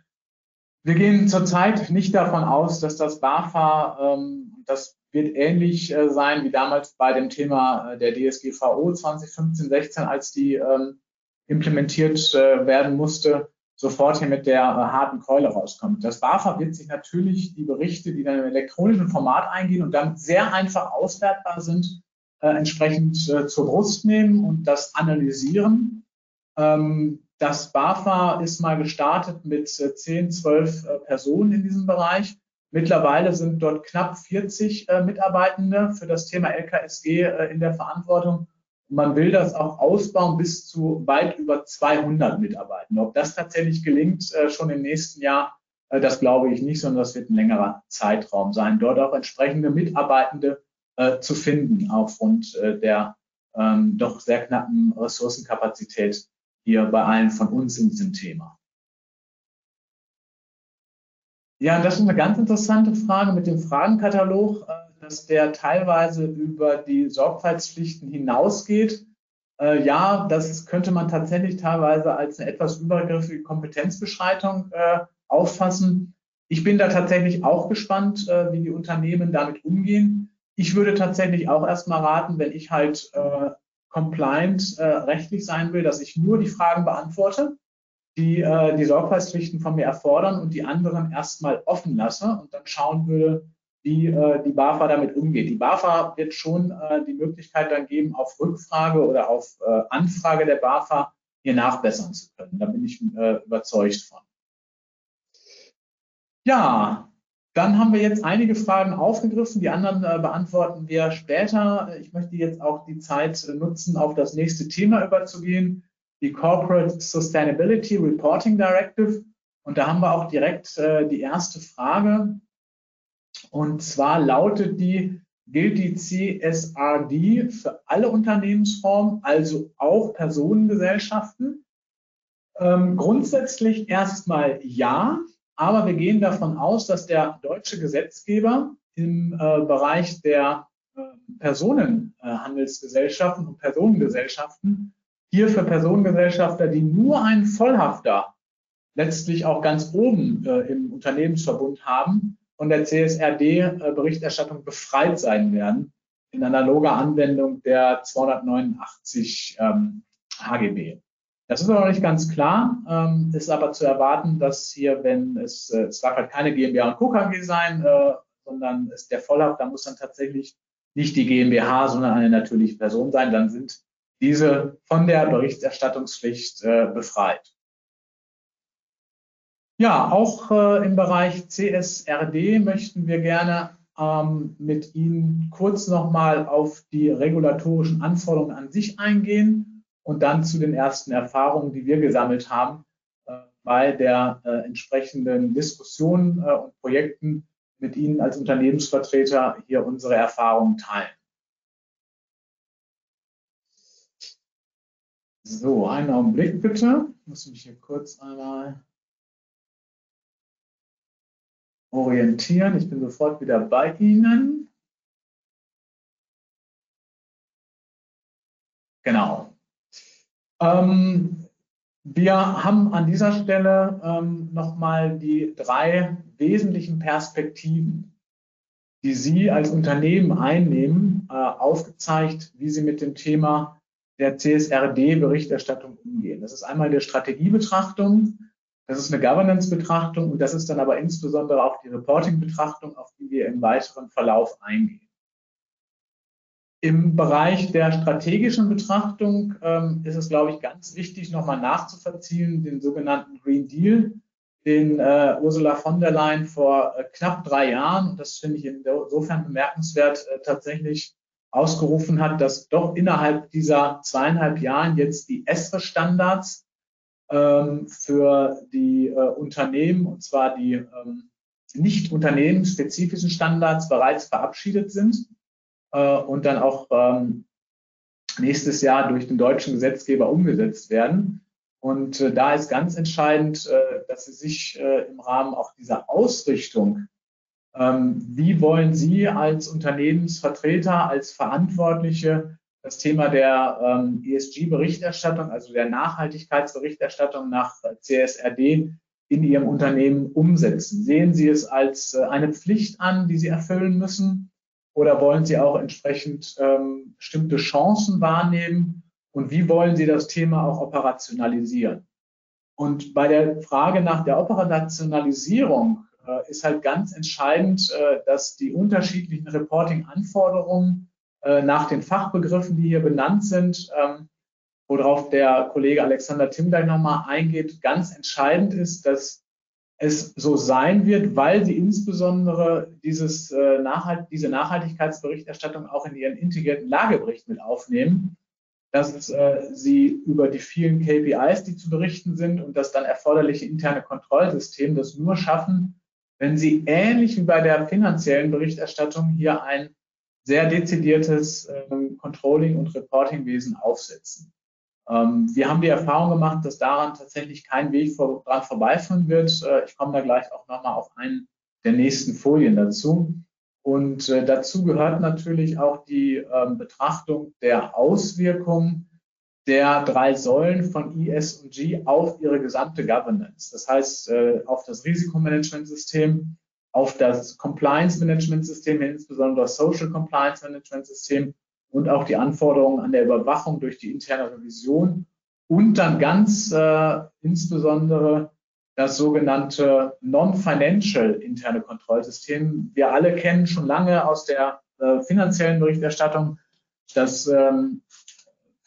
Wir gehen zurzeit nicht davon aus, dass das BAFA, ähm, das wird ähnlich äh, sein wie damals bei dem Thema äh, der DSGVO 2015-16, als die ähm, implementiert äh, werden musste, sofort hier mit der äh, harten Keule rauskommt. Das BAFA wird sich natürlich die Berichte, die dann im elektronischen Format eingehen und dann sehr einfach auswertbar sind, äh, entsprechend äh, zur Brust nehmen und das analysieren. Ähm, das BAFA ist mal gestartet mit 10, 12 Personen in diesem Bereich. Mittlerweile sind dort knapp 40 äh, Mitarbeitende für das Thema LKSG äh, in der Verantwortung. Und man will das auch ausbauen bis zu weit über 200 Mitarbeitenden. Ob das tatsächlich gelingt, äh, schon im nächsten Jahr, äh, das glaube ich nicht, sondern das wird ein längerer Zeitraum sein, dort auch entsprechende Mitarbeitende äh, zu finden aufgrund äh, der ähm, doch sehr knappen Ressourcenkapazität hier bei allen von uns in diesem Thema. Ja, das ist eine ganz interessante Frage mit dem Fragenkatalog, äh, dass der teilweise über die Sorgfaltspflichten hinausgeht. Äh, ja, das könnte man tatsächlich teilweise als eine etwas übergriffige Kompetenzbeschreitung äh, auffassen. Ich bin da tatsächlich auch gespannt, wie die Unternehmen damit umgehen. Ich würde tatsächlich auch erstmal raten, wenn ich halt compliant rechtlich sein will, dass ich nur die Fragen beantworte die äh, die Sorgfaltspflichten von mir erfordern und die anderen erstmal offen lasse und dann schauen würde, wie äh, die BAFA damit umgeht. Die BAFA wird schon äh, die Möglichkeit dann geben, auf Rückfrage oder auf äh, Anfrage der BAFA hier nachbessern zu können. Da bin ich äh, überzeugt von. Ja, dann haben wir jetzt einige Fragen aufgegriffen. Die anderen äh, beantworten wir später. Ich möchte jetzt auch die Zeit nutzen, auf das nächste Thema überzugehen die Corporate Sustainability Reporting Directive. Und da haben wir auch direkt äh, die erste Frage. Und zwar lautet die, gilt die CSRD für alle Unternehmensformen, also auch Personengesellschaften? Ähm, grundsätzlich erstmal ja, aber wir gehen davon aus, dass der deutsche Gesetzgeber im äh, Bereich der äh, Personenhandelsgesellschaften und Personengesellschaften hier für Personengesellschafter, die nur einen Vollhafter letztlich auch ganz oben äh, im Unternehmensverbund haben, von der CSRD-Berichterstattung befreit sein werden. in analoger Anwendung der 289 ähm, HGB. Das ist aber noch nicht ganz klar, ähm, ist aber zu erwarten, dass hier, wenn es, äh, es darf halt keine GmbH und Co. Sein, äh, sondern ist der Vollhaft, da muss dann tatsächlich nicht die GmbH, sondern eine natürliche Person sein, dann sind diese von der Berichterstattungspflicht äh, befreit. Ja, auch äh, im Bereich CSRD möchten wir gerne ähm, mit Ihnen kurz nochmal auf die regulatorischen Anforderungen an sich eingehen und dann zu den ersten Erfahrungen, die wir gesammelt haben äh, bei der äh, entsprechenden Diskussion äh, und Projekten mit Ihnen als Unternehmensvertreter hier unsere Erfahrungen teilen. So, einen Augenblick bitte. Ich muss mich hier kurz einmal orientieren. Ich bin sofort wieder bei Ihnen. Genau. Ähm, wir haben an dieser Stelle ähm, nochmal die drei wesentlichen Perspektiven, die Sie als Unternehmen einnehmen, äh, aufgezeigt, wie Sie mit dem Thema der CSRD-Berichterstattung umgehen. Das ist einmal die Strategiebetrachtung, das ist eine Governance-Betrachtung und das ist dann aber insbesondere auch die Reporting-Betrachtung, auf die wir im weiteren Verlauf eingehen. Im Bereich der strategischen Betrachtung ähm, ist es, glaube ich, ganz wichtig, nochmal nachzuvollziehen, den sogenannten Green Deal, den äh, Ursula von der Leyen vor äh, knapp drei Jahren, und das finde ich insofern bemerkenswert, äh, tatsächlich ausgerufen hat, dass doch innerhalb dieser zweieinhalb Jahren jetzt die ESRE-Standards ähm, für die äh, Unternehmen, und zwar die ähm, nicht unternehmensspezifischen Standards bereits verabschiedet sind äh, und dann auch ähm, nächstes Jahr durch den deutschen Gesetzgeber umgesetzt werden. Und äh, da ist ganz entscheidend, äh, dass Sie sich äh, im Rahmen auch dieser Ausrichtung, wie wollen Sie als Unternehmensvertreter, als Verantwortliche das Thema der ähm, ESG-Berichterstattung, also der Nachhaltigkeitsberichterstattung nach CSRD in Ihrem Unternehmen umsetzen? Sehen Sie es als äh, eine Pflicht an, die Sie erfüllen müssen? Oder wollen Sie auch entsprechend ähm, bestimmte Chancen wahrnehmen? Und wie wollen Sie das Thema auch operationalisieren? Und bei der Frage nach der Operationalisierung ist halt ganz entscheidend, äh, dass die unterschiedlichen Reporting-Anforderungen äh, nach den Fachbegriffen, die hier benannt sind, ähm, worauf der Kollege Alexander Tim gleich nochmal eingeht, ganz entscheidend ist, dass es so sein wird, weil sie insbesondere dieses, äh, Nachhalt, diese Nachhaltigkeitsberichterstattung auch in ihren integrierten Lagebericht mit aufnehmen, dass äh, sie über die vielen KPIs, die zu berichten sind und das dann erforderliche interne Kontrollsystem das nur schaffen, wenn sie ähnlich wie bei der finanziellen Berichterstattung hier ein sehr dezidiertes ähm, Controlling- und Reportingwesen aufsetzen. Ähm, wir haben die Erfahrung gemacht, dass daran tatsächlich kein Weg vor, dran vorbeiführen wird. Äh, ich komme da gleich auch nochmal auf einen der nächsten Folien dazu. Und äh, dazu gehört natürlich auch die ähm, Betrachtung der Auswirkungen der drei Säulen von IS und G auf ihre gesamte Governance. Das heißt, äh, auf das Risikomanagementsystem, auf das Compliance Management System, insbesondere das Social Compliance Management System und auch die Anforderungen an der Überwachung durch die interne Revision und dann ganz äh, insbesondere das sogenannte Non-Financial interne Kontrollsystem. Wir alle kennen schon lange aus der äh, finanziellen Berichterstattung das ähm,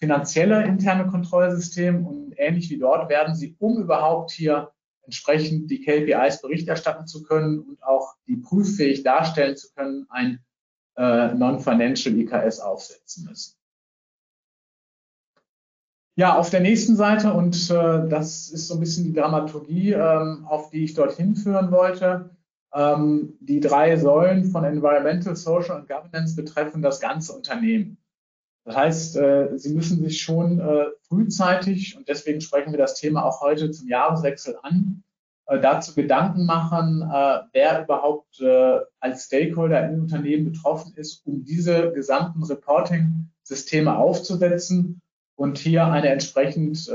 finanzielle interne Kontrollsystem und ähnlich wie dort werden sie, um überhaupt hier entsprechend die KPIs Bericht erstatten zu können und auch die prüffähig darstellen zu können, ein äh, Non-Financial IKS aufsetzen müssen. Ja, auf der nächsten Seite, und äh, das ist so ein bisschen die Dramaturgie, ähm, auf die ich dort hinführen wollte, ähm, die drei Säulen von Environmental, Social und Governance betreffen das ganze Unternehmen. Das heißt, äh, Sie müssen sich schon äh, frühzeitig, und deswegen sprechen wir das Thema auch heute zum Jahreswechsel an, äh, dazu Gedanken machen, wer überhaupt als Stakeholder im Unternehmen betroffen ist, um diese gesamten Reporting-Systeme aufzusetzen und hier eine entsprechend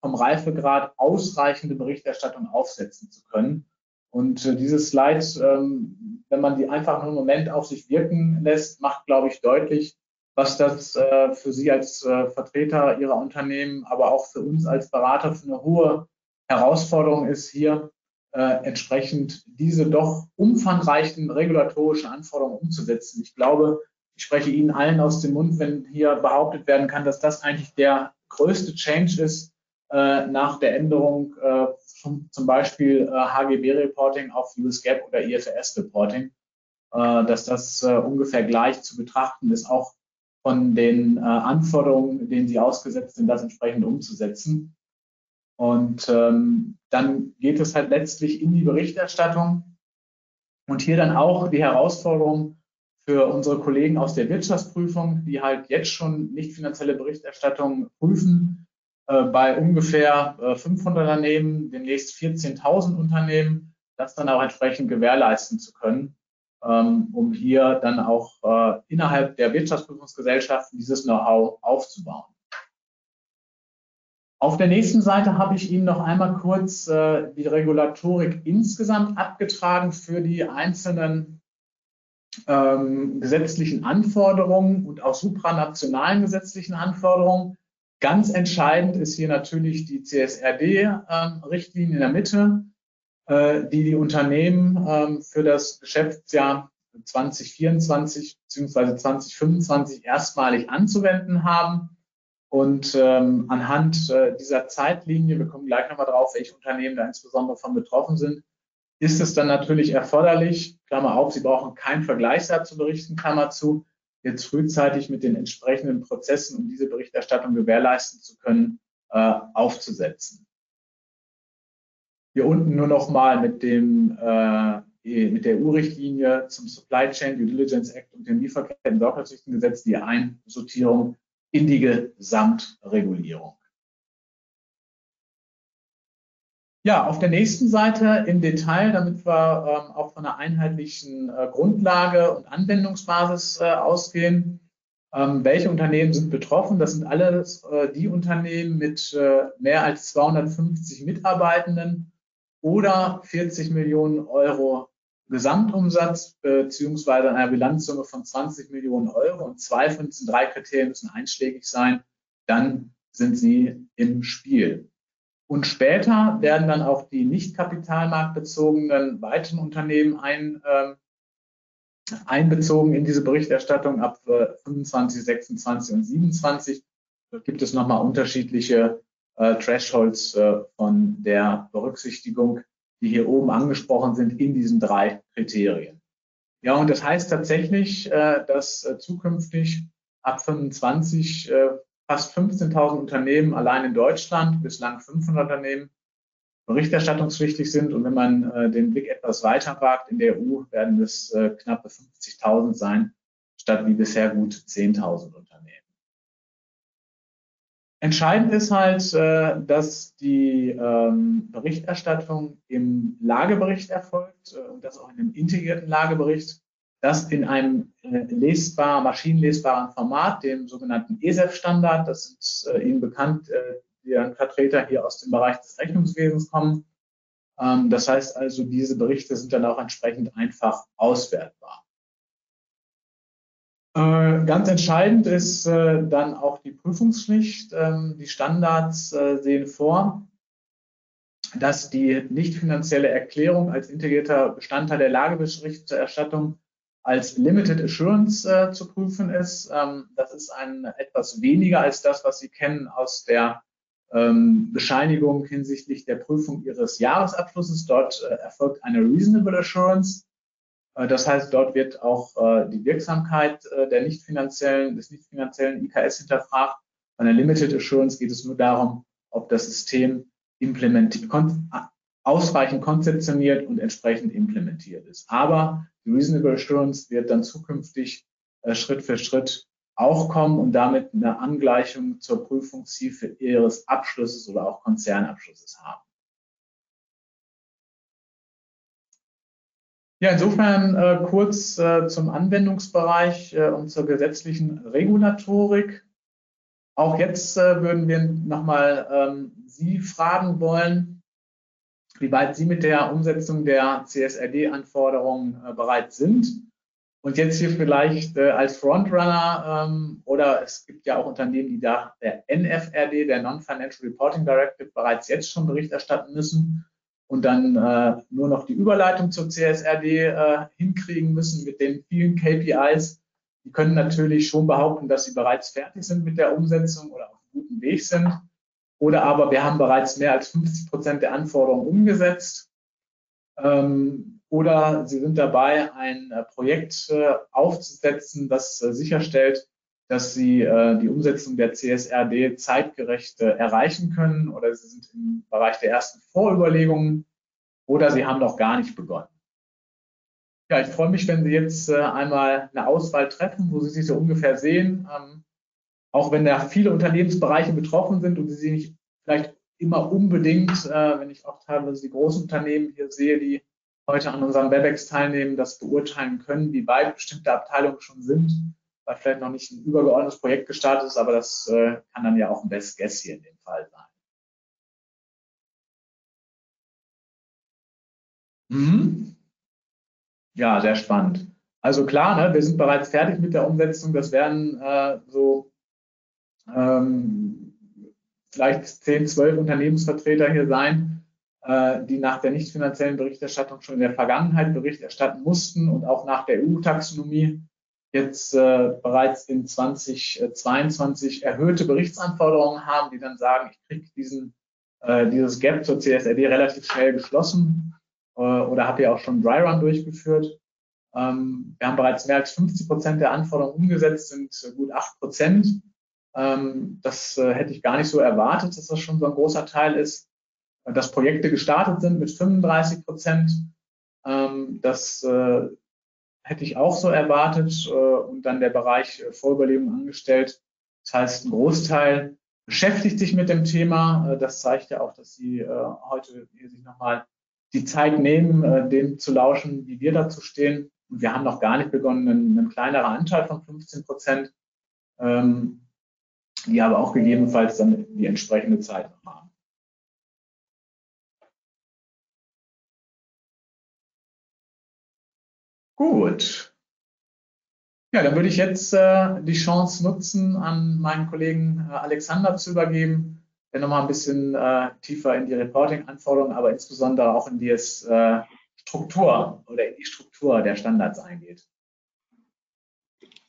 vom Reifegrad ausreichende Berichterstattung aufsetzen zu können. Und dieses Slide ähm, wenn man die einfach nur einen Moment auf sich wirken lässt, macht, glaube ich, deutlich, was das äh, für Sie als äh, Vertreter Ihrer Unternehmen, aber auch für uns als Berater für eine hohe Herausforderung ist, hier äh, entsprechend diese doch umfangreichen regulatorischen Anforderungen umzusetzen. Ich glaube, ich spreche Ihnen allen aus dem Mund, wenn hier behauptet werden kann, dass das eigentlich der größte Change ist äh, nach der Änderung äh, zum, zum, Beispiel HGB-Reporting auf US GAAP oder IFRS-Reporting, dass das ungefähr gleich zu betrachten ist, auch von den Anforderungen, denen Sie ausgesetzt sind, das entsprechend umzusetzen. Und ähm, dann geht es halt letztlich in die Berichterstattung und hier dann auch die Herausforderung für unsere Kollegen aus der Wirtschaftsprüfung, die halt jetzt schon nicht finanzielle Berichterstattung prüfen, äh, bei ungefähr äh, 500 Unternehmen, demnächst 14.000 Unternehmen, das dann auch entsprechend gewährleisten zu können, um hier dann auch äh, innerhalb der Wirtschaftsprüfungsgesellschaften dieses Know-how aufzubauen. Auf der nächsten Seite habe ich Ihnen noch einmal kurz äh, die Regulatorik insgesamt abgetragen für die einzelnen ähm, gesetzlichen Anforderungen und auch supranationalen gesetzlichen Anforderungen. Ganz entscheidend ist hier natürlich die CSRD-Richtlinie ähm, in der Mitte, äh, die die Unternehmen ähm, für das Geschäftsjahr 2024 bzw. 2025 erstmalig anzuwenden haben. Und ähm, anhand äh, dieser Zeitlinie, wir kommen gleich nochmal drauf, welche Unternehmen da insbesondere von betroffen sind, ist es dann natürlich erforderlich, Klammer auf, Sie brauchen keinen Vergleichswert zu berichten, Klammer zu, jetzt frühzeitig mit den entsprechenden Prozessen, um diese Berichterstattung gewährleisten zu können, äh, aufzusetzen. Hier unten nur nochmal mit dem äh, mit der EU-Richtlinie zum Supply Chain Due Diligence Act und dem Lieferketten-Sorgfaltspflichtengesetz die Einsortierung in die Gesamtregulierung. Ja, auf der nächsten Seite im Detail, damit wir ähm, auch von einer einheitlichen äh, Grundlage und Anwendungsbasis äh, ausgehen. Ähm, welche Unternehmen sind betroffen? Das sind alles äh, die Unternehmen mit äh, mehr als 250 Mitarbeitenden oder 40 Millionen Euro Gesamtumsatz beziehungsweise einer Bilanzsumme von 20 Millionen Euro und zwei von diesen drei Kriterien müssen einschlägig sein, dann sind sie im Spiel. Und später werden dann auch die nicht kapitalmarktbezogenen weiteren Unternehmen ein, äh, einbezogen in diese Berichterstattung ab äh, 25, 26 und 27. Da gibt es nochmal unterschiedliche Thresholds äh, von der Berücksichtigung die hier oben angesprochen sind, in diesen drei Kriterien. Ja, und das heißt tatsächlich, äh, dass äh, zukünftig ab 25 äh, fast 15.000 Unternehmen allein in Deutschland, bislang 500 Unternehmen, berichterstattungspflichtig sind. Und wenn man den Blick etwas weiter wagt, in der EU werden es knappe 50.000 sein, statt wie bisher gut 10.000 Unternehmen. Entscheidend ist halt, äh, dass die ähm, Berichterstattung im Lagebericht erfolgt äh, und das auch in einem integrierten Lagebericht, das in einem äh, lesbar, maschinenlesbaren Format, dem sogenannten ESEF-Standard, das ist Ihnen bekannt, die Vertreter hier aus dem Bereich des Rechnungswesens kommen. Ähm, das heißt also, diese Berichte sind dann auch entsprechend einfach auswertbar. Äh, ganz entscheidend ist äh, dann auch die Prüfungspflicht. Ähm, die Standards äh, sehen vor, dass die nicht finanzielle Erklärung als integrierter Bestandteil der Lageberichterstattung als Limited Assurance zu prüfen ist. Ähm, das ist ein etwas weniger als das, was Sie kennen aus der ähm, Bescheinigung hinsichtlich der Prüfung Ihres Jahresabschlusses. Dort erfolgt eine Reasonable Assurance. Äh, das heißt, dort wird auch äh, die Wirksamkeit äh, der nicht finanziellen, des nicht finanziellen IKS hinterfragt. Bei der Limited Assurance geht es nur darum, ob das System implementiert, ausreichend konzeptioniert und entsprechend implementiert ist. Aber die Reasonable Assurance wird dann zukünftig Schritt für Schritt auch kommen und damit eine Angleichung zur Prüfungshilfe Ihres Abschlusses oder auch Konzernabschlusses haben. Ja, insofern äh, kurz äh, zum Anwendungsbereich äh, und zur gesetzlichen Regulatorik. Auch jetzt äh, würden wir nochmal ähm, Sie fragen wollen, wie weit Sie mit der Umsetzung der CSRD-Anforderungen äh, bereit sind. Und jetzt hier vielleicht äh, als Frontrunner ähm, oder es gibt ja auch Unternehmen, die da der NFRD, der Non-Financial Reporting Directive, bereits jetzt schon Bericht erstatten müssen und dann äh, nur noch die Überleitung zur CSRD äh, hinkriegen müssen mit den vielen KPIs. Die können natürlich schon behaupten, dass sie bereits fertig sind mit der Umsetzung oder auf einem guten Weg sind. Oder aber wir haben bereits mehr als 50 Prozent der Anforderungen umgesetzt. Ähm, oder Sie sind dabei, ein äh, Projekt äh, aufzusetzen, das äh, sicherstellt, dass Sie die Umsetzung der CSRD zeitgerecht erreichen können. Oder Sie sind im Bereich der ersten Vorüberlegungen. Oder Sie haben noch gar nicht begonnen. Ja, ich freue mich, wenn Sie jetzt einmal eine Auswahl treffen, wo Sie sich so ungefähr sehen. Ähm, auch wenn da viele Unternehmensbereiche betroffen sind und Sie sie nicht vielleicht immer unbedingt, äh, wenn ich auch teilweise die großen Unternehmen hier sehe, die heute an unserem WebEx teilnehmen, das beurteilen können, wie weit bestimmte Abteilungen schon sind, weil vielleicht noch nicht ein übergeordnetes Projekt gestartet ist, aber das äh, kann dann ja auch ein Best Guess hier in dem Fall sein. Mhm. Ja, sehr spannend. Also klar, ne, wir sind bereits fertig mit der Umsetzung. Das werden äh, so ähm, vielleicht zehn, zwölf Unternehmensvertreter hier sein, äh, die nach der nicht finanziellen Berichterstattung schon in der Vergangenheit Bericht erstatten mussten und auch nach der EU-Taxonomie jetzt äh, bereits in 2022 erhöhte Berichtsanforderungen haben, die dann sagen, ich kriege diesen äh, dieses Gap zur CSRD relativ schnell geschlossen äh, oder habe ja auch schon Dry Run durchgeführt. Ähm, wir haben bereits mehr als 50 Prozent der Anforderungen umgesetzt, sind gut acht Prozent. Ähm, das äh, hätte ich gar nicht so erwartet, dass das schon so ein großer Teil ist. Dass Projekte gestartet sind mit 35 Prozent, ähm, das äh, hätte ich auch so erwartet. Äh, und dann der Bereich Vorüberlegung angestellt. Das heißt, ein Großteil beschäftigt sich mit dem Thema. Das zeigt ja auch, dass Sie heute hier sich nochmal die Zeit nehmen, dem zu lauschen, wie wir dazu stehen. Und wir haben noch gar nicht begonnen, ein, ein kleinerer Anteil von 15 Prozent. Ähm, die aber auch gegebenenfalls dann die entsprechende Zeit noch haben. Gut. Ja, dann würde ich jetzt äh, die Chance nutzen, an meinen Kollegen äh, Alexander zu übergeben, der nochmal ein bisschen äh, tiefer in die Reporting-Anforderungen, aber insbesondere auch in die äh, Struktur oder in die Struktur der Standards eingeht.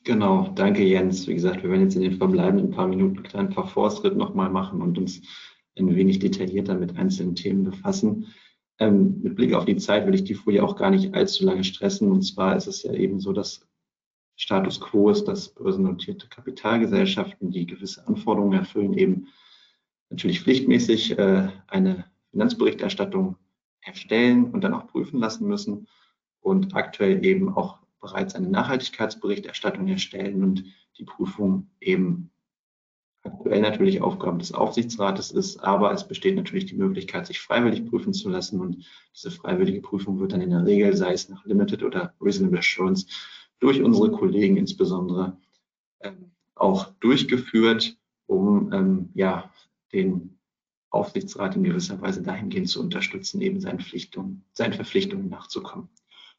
Genau, danke Jens. Wie gesagt, wir werden jetzt in den verbleibenden paar Minuten einen kleinen Verforstritt nochmal machen und uns ein wenig detaillierter mit einzelnen Themen befassen. Ähm, mit Blick auf die Zeit will ich die Folie auch gar nicht allzu lange stressen. Und zwar ist es ja eben so, dass Status quo ist, dass börsennotierte Kapitalgesellschaften, die gewisse Anforderungen erfüllen, eben natürlich pflichtmäßig äh, eine Finanzberichterstattung erstellen und dann auch prüfen lassen müssen und aktuell eben auch bereits eine Nachhaltigkeitsberichterstattung erstellen und die Prüfung eben aktuell natürlich Aufgabe des Aufsichtsrates ist, aber es besteht natürlich die Möglichkeit, sich freiwillig prüfen zu lassen und diese freiwillige Prüfung wird dann in der Regel, sei es nach Limited oder Reasonable Assurance, durch unsere Kollegen insbesondere ähm, auch durchgeführt, um ähm, ja, den Aufsichtsrat in gewisser Weise dahingehend zu unterstützen, eben seinen, Pflichtungen, seinen Verpflichtungen nachzukommen.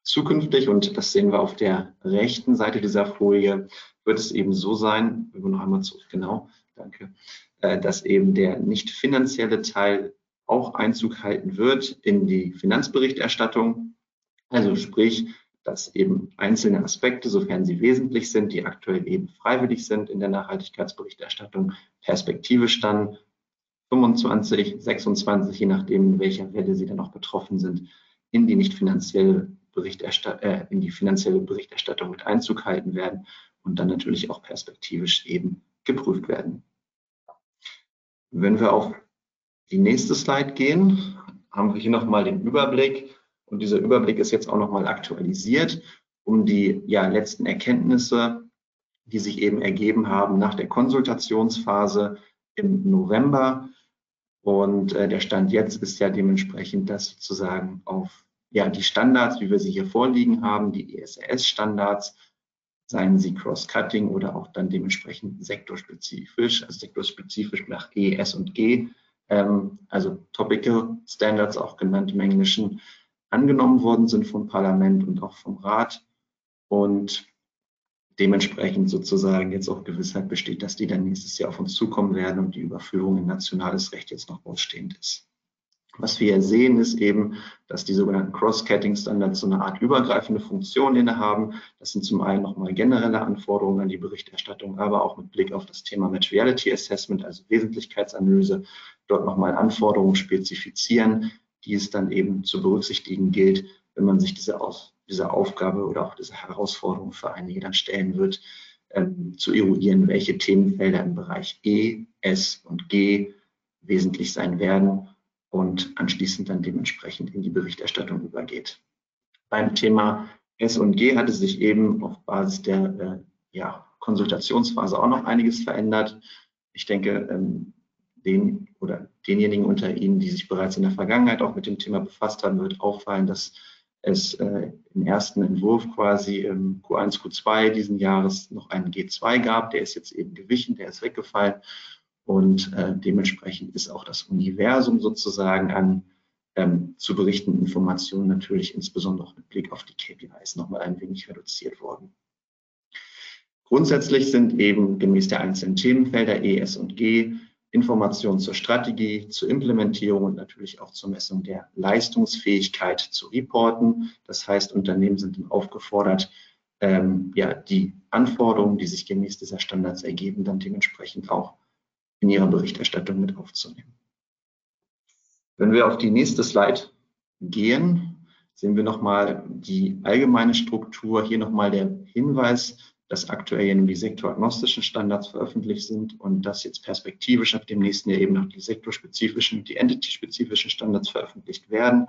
Zukünftig, und das sehen wir auf der rechten Seite dieser Folie, wird es eben so sein, wenn wir noch einmal zurück, genau, danke, äh, dass eben der nicht finanzielle Teil auch Einzug halten wird in die Finanzberichterstattung. Also sprich, dass eben einzelne Aspekte, sofern sie wesentlich sind, die aktuell eben freiwillig sind in der Nachhaltigkeitsberichterstattung, perspektivisch dann 25, 26, je nachdem, in welcher Welle sie dann auch betroffen sind, in die nicht finanzielle Berichterstattung, äh, in die finanzielle Berichterstattung mit Einzug halten werden und dann natürlich auch perspektivisch eben geprüft werden. Wenn wir auf die nächste Slide gehen, haben wir hier nochmal den Überblick und dieser Überblick ist jetzt auch nochmal aktualisiert, um die ja, letzten Erkenntnisse, die sich eben ergeben haben nach der Konsultationsphase im November. Und äh, der Stand jetzt ist ja dementsprechend, dass sozusagen auf ja, die Standards, wie wir sie hier vorliegen haben, die ESRS-Standards, seien sie cross-cutting oder auch dann dementsprechend sektorspezifisch, also sektorspezifisch nach E, S und G ähm, also Topical Standards auch genannt im Englischen, angenommen worden sind vom Parlament und auch vom Rat und dementsprechend sozusagen jetzt auch Gewissheit besteht, dass die dann nächstes Jahr auf uns zukommen werden und die Überführung in nationales Recht jetzt noch ausstehend ist. Was wir hier sehen, ist eben, dass die sogenannten Cross-Cutting-Standards so eine Art übergreifende Funktion innehaben. Das sind zum einen nochmal generelle Anforderungen an die Berichterstattung, aber auch mit Blick auf das Thema Materiality Assessment, also Wesentlichkeitsanalyse, dort nochmal Anforderungen spezifizieren, die es dann eben zu berücksichtigen gilt, wenn man sich diese, Aus diese Aufgabe oder auch diese Herausforderung für einige dann stellen wird, ähm, zu eruieren, welche Themenfelder im Bereich E, S und G wesentlich sein werden und anschließend dann dementsprechend in die Berichterstattung übergeht. Beim Thema S und G hatte sich eben auf Basis der äh, ja, Konsultationsphase auch noch einiges verändert. Ich denke, ähm, den oder denjenigen unter Ihnen, die sich bereits in der Vergangenheit auch mit dem Thema befasst haben, wird auffallen, dass es äh, im ersten Entwurf quasi im Q1, Q2 diesen Jahres noch einen G2 gab. Der ist jetzt eben gewichen, der ist weggefallen. Und äh, dementsprechend ist auch das Universum sozusagen an ähm, zu berichtenden Informationen natürlich insbesondere mit Blick auf die KPIs nochmal ein wenig reduziert worden. Grundsätzlich sind eben gemäß der einzelnen Themenfelder E, S und G Informationen zur Strategie, zur Implementierung und natürlich auch zur Messung der Leistungsfähigkeit zu reporten. Das heißt, Unternehmen sind dann aufgefordert, ähm, ja, die Anforderungen, die sich gemäß dieser Standards ergeben, dann dementsprechend auch in ihrer Berichterstattung mit aufzunehmen. Wenn wir auf die nächste Slide gehen, sehen wir nochmal die allgemeine Struktur. Hier nochmal der Hinweis, dass aktuell nun die sektoragnostischen Standards veröffentlicht sind und dass jetzt perspektivisch ab dem nächsten Jahr eben noch die sektorspezifischen, die entity-spezifischen Standards veröffentlicht werden,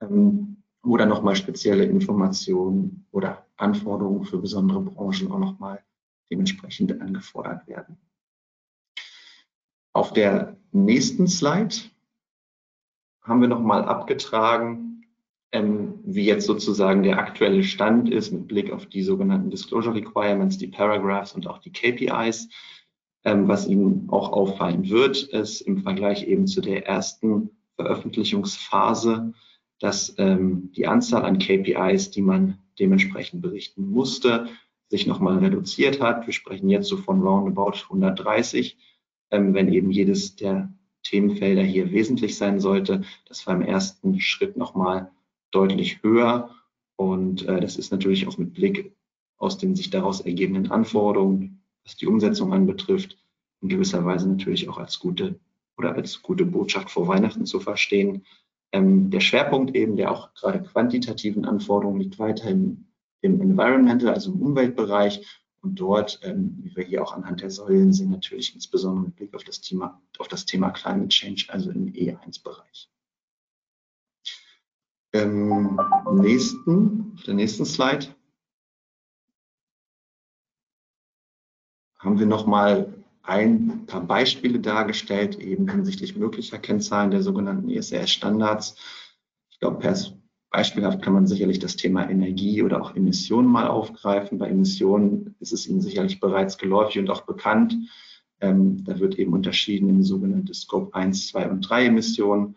ähm, wo nochmal spezielle Informationen oder Anforderungen für besondere Branchen auch nochmal dementsprechend angefordert werden. Auf der nächsten Slide haben wir nochmal abgetragen, ähm, wie jetzt sozusagen der aktuelle Stand ist mit Blick auf die sogenannten Disclosure Requirements, die Paragraphs und auch die KPIs. Ähm, was Ihnen auch auffallen wird, ist im Vergleich eben zu der ersten Veröffentlichungsphase, dass ähm, die Anzahl an KPIs, die man dementsprechend berichten musste, sich nochmal reduziert hat. Wir sprechen jetzt so von roundabout 130, ähm, wenn eben jedes der Themenfelder hier wesentlich sein sollte. Das war im ersten Schritt nochmal deutlich höher. Und äh, das ist natürlich auch mit Blick aus den sich daraus ergebenden Anforderungen, was die Umsetzung anbetrifft, in gewisser Weise natürlich auch als gute oder als gute Botschaft vor Weihnachten zu verstehen. Ähm, der Schwerpunkt eben der auch gerade quantitativen Anforderungen liegt weiterhin im Environmental, also im Umweltbereich. Und dort, ähm, wie wir hier auch anhand der Säulen sehen, natürlich insbesondere mit Blick auf das Thema, auf das Thema Climate Change, also im E1-Bereich. Ähm, nächsten, auf der nächsten Slide haben wir nochmal ein paar Beispiele dargestellt, eben hinsichtlich möglicher Kennzahlen der sogenannten ESRS-Standards. Ich glaube, beispielhaft kann man sicherlich das Thema Energie oder auch Emissionen mal aufgreifen. Bei Emissionen ist es Ihnen sicherlich bereits geläufig und auch bekannt. Ähm, da wird eben unterschieden in sogenannte Scope 1, 2 und 3 Emissionen.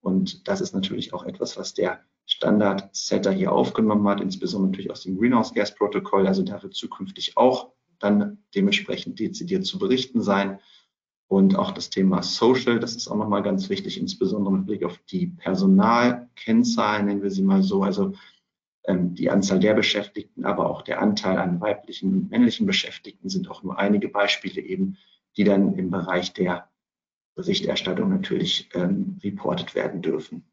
Und das ist natürlich auch etwas, was der Standard-Setter hier aufgenommen hat, insbesondere natürlich aus dem Greenhouse-Gas-Protokoll. Also da wird zukünftig auch dann dementsprechend dezidiert zu berichten sein. Und auch das Thema Social, das ist auch nochmal ganz wichtig, insbesondere mit Blick auf die Personalkennzahlen, nennen wir sie mal so, also ähm, die Anzahl der Beschäftigten, aber auch der Anteil an weiblichen und männlichen Beschäftigten sind auch nur einige Beispiele eben, die dann im Bereich der Berichterstattung natürlich ähm, reportet werden dürfen.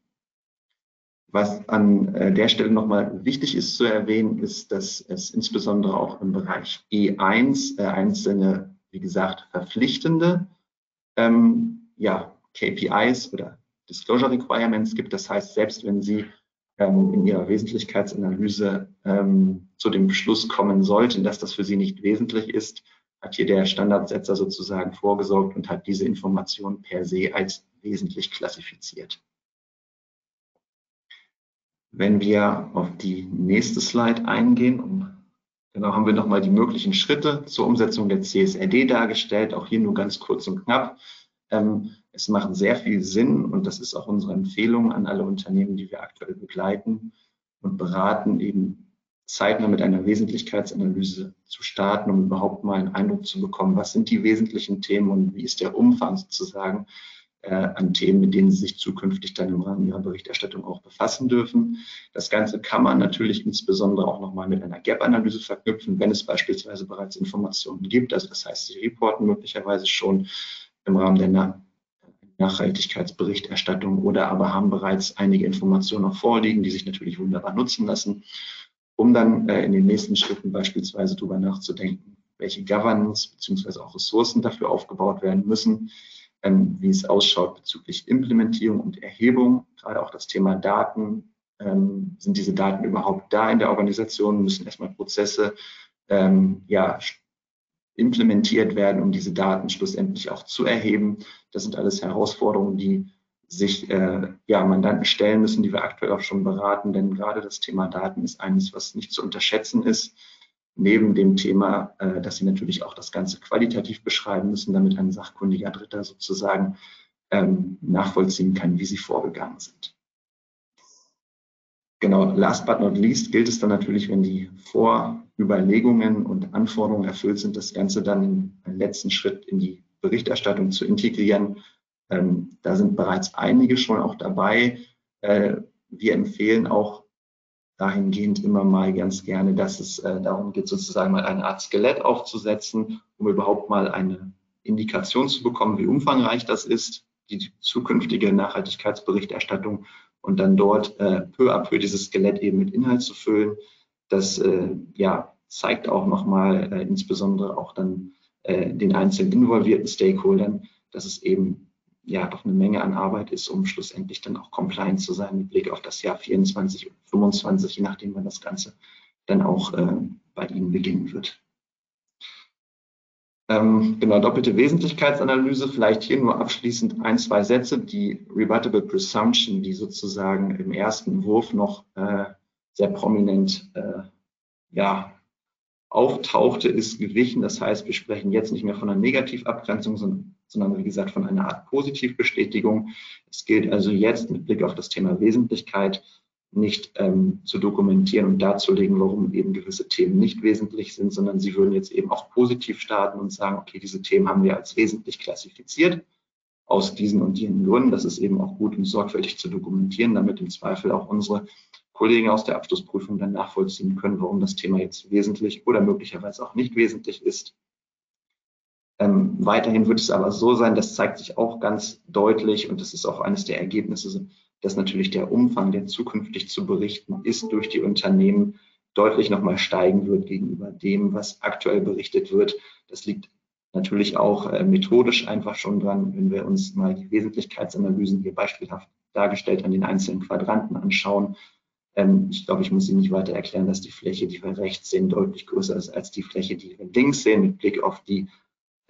Was an äh, der Stelle nochmal wichtig ist zu erwähnen, ist, dass es insbesondere auch im Bereich E1 äh, einzelne, wie gesagt, verpflichtende ähm, ja, KPIs oder Disclosure Requirements gibt. Das heißt, selbst wenn Sie ähm, in Ihrer Wesentlichkeitsanalyse ähm, zu dem Beschluss kommen sollten, dass das für Sie nicht wesentlich ist, hat hier der Standardsetzer sozusagen vorgesorgt und hat diese Information per se als wesentlich klassifiziert. Wenn wir auf die nächste Slide eingehen, genau haben wir nochmal die möglichen Schritte zur Umsetzung der CSRD dargestellt, auch hier nur ganz kurz und knapp. Ähm, es macht sehr viel Sinn und das ist auch unsere Empfehlung an alle Unternehmen, die wir aktuell begleiten und beraten, eben zeitnah mit einer Wesentlichkeitsanalyse zu starten, um überhaupt mal einen Eindruck zu bekommen, was sind die wesentlichen Themen und wie ist der Umfang sozusagen an Themen, mit denen Sie sich zukünftig dann im Rahmen Ihrer Berichterstattung auch befassen dürfen. Das Ganze kann man natürlich insbesondere auch nochmal mit einer Gap-Analyse verknüpfen, wenn es beispielsweise bereits Informationen gibt. Also das heißt, Sie reporten möglicherweise schon im Rahmen der Nachhaltigkeitsberichterstattung oder aber haben bereits einige Informationen noch vorliegen, die sich natürlich wunderbar nutzen lassen, um dann äh, in den nächsten Schritten beispielsweise darüber nachzudenken, welche Governance beziehungsweise auch Ressourcen dafür aufgebaut werden müssen, ähm, wie es ausschaut bezüglich Implementierung und Erhebung, gerade auch das Thema Daten. Ähm, sind diese Daten überhaupt da in der Organisation? Müssen erstmal Prozesse ähm, ja, implementiert werden, um diese Daten schlussendlich auch zu erheben. Das sind alles Herausforderungen, die sich äh, ja, Mandanten stellen müssen, die wir aktuell auch schon beraten, denn gerade das Thema Daten ist eines, was nicht zu unterschätzen ist. Neben dem Thema, äh, dass sie natürlich auch das Ganze qualitativ beschreiben müssen, damit ein sachkundiger Dritter sozusagen ähm, nachvollziehen kann, wie sie vorgegangen sind. Genau, last but not least gilt es dann natürlich, wenn die Vorüberlegungen und Anforderungen erfüllt sind, das Ganze dann im letzten Schritt in die Berichterstattung zu integrieren. Ähm, da sind bereits einige schon auch dabei. Äh, wir empfehlen auch dahingehend immer mal ganz gerne, dass es äh, darum geht, sozusagen mal eine Art Skelett aufzusetzen, um überhaupt mal eine Indikation zu bekommen, wie umfangreich das ist, die zukünftige Nachhaltigkeitsberichterstattung und dann dort äh, peu à peu dieses Skelett eben mit Inhalt zu füllen. Das äh, ja, zeigt auch nochmal insbesondere auch dann den einzelnen involvierten Stakeholdern, dass es eben ja doch eine Menge an Arbeit ist, um schlussendlich dann auch compliant zu sein mit Blick auf das Jahr 24 und 25, je nachdem wann das Ganze dann auch äh, bei Ihnen beginnen wird. Ähm, genau, doppelte Wesentlichkeitsanalyse, vielleicht hier nur abschließend ein, zwei Sätze. Die Rebuttable Presumption, die sozusagen im ersten Wurf noch äh, sehr prominent äh, ja, auftauchte, ist gewichen. Das heißt, wir sprechen jetzt nicht mehr von einer Negativabgrenzung, sondern, sondern wie gesagt von einer Art Positivbestätigung. Es gilt also jetzt mit Blick auf das Thema Wesentlichkeit nicht ähm, zu dokumentieren und darzulegen, warum eben gewisse Themen nicht wesentlich sind, sondern sie würden jetzt eben auch positiv starten und sagen, okay, diese Themen haben wir als wesentlich klassifiziert aus diesen und jenen Gründen. Das ist eben auch gut und sorgfältig zu dokumentieren, damit im Zweifel auch unsere Kollegen aus der Abschlussprüfung dann nachvollziehen können, warum das Thema jetzt wesentlich oder möglicherweise auch nicht wesentlich ist. Ähm, weiterhin wird es aber so sein, das zeigt sich auch ganz deutlich und das ist auch eines der Ergebnisse dass natürlich der Umfang, der zukünftig zu berichten ist, durch die Unternehmen deutlich nochmal steigen wird gegenüber dem, was aktuell berichtet wird. Das liegt natürlich auch äh, methodisch einfach schon dran, wenn wir uns mal die Wesentlichkeitsanalysen hier beispielhaft dargestellt an den einzelnen Quadranten anschauen. Ähm, ich glaube, ich muss Ihnen nicht weiter erklären, dass die Fläche, die wir rechts sehen, deutlich größer ist als die Fläche, die wir links sehen, mit Blick auf die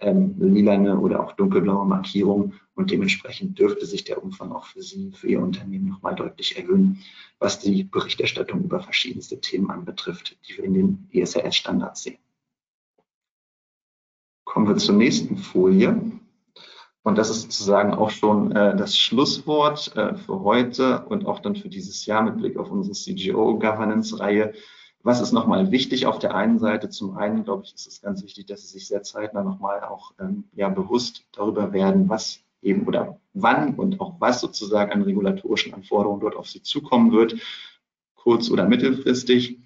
ähm, lilane oder auch dunkelblaue Markierung und dementsprechend dürfte sich der Umfang auch für Sie, für Ihr Unternehmen nochmal deutlich erhöhen, was die Berichterstattung über verschiedenste Themen anbetrifft, die wir in den ESRS-Standards sehen. Kommen wir zur nächsten Folie. Und das ist sozusagen auch schon äh, das Schlusswort äh, für heute und auch dann für dieses Jahr mit Blick auf unsere CGO-Governance-Reihe. Was ist nochmal wichtig auf der einen Seite? Zum einen, glaube ich, ist es ganz wichtig, dass Sie sich sehr zeitnah nochmal auch ähm, ja, bewusst darüber werden, was eben oder wann und auch was sozusagen an regulatorischen Anforderungen dort auf Sie zukommen wird, kurz- oder mittelfristig.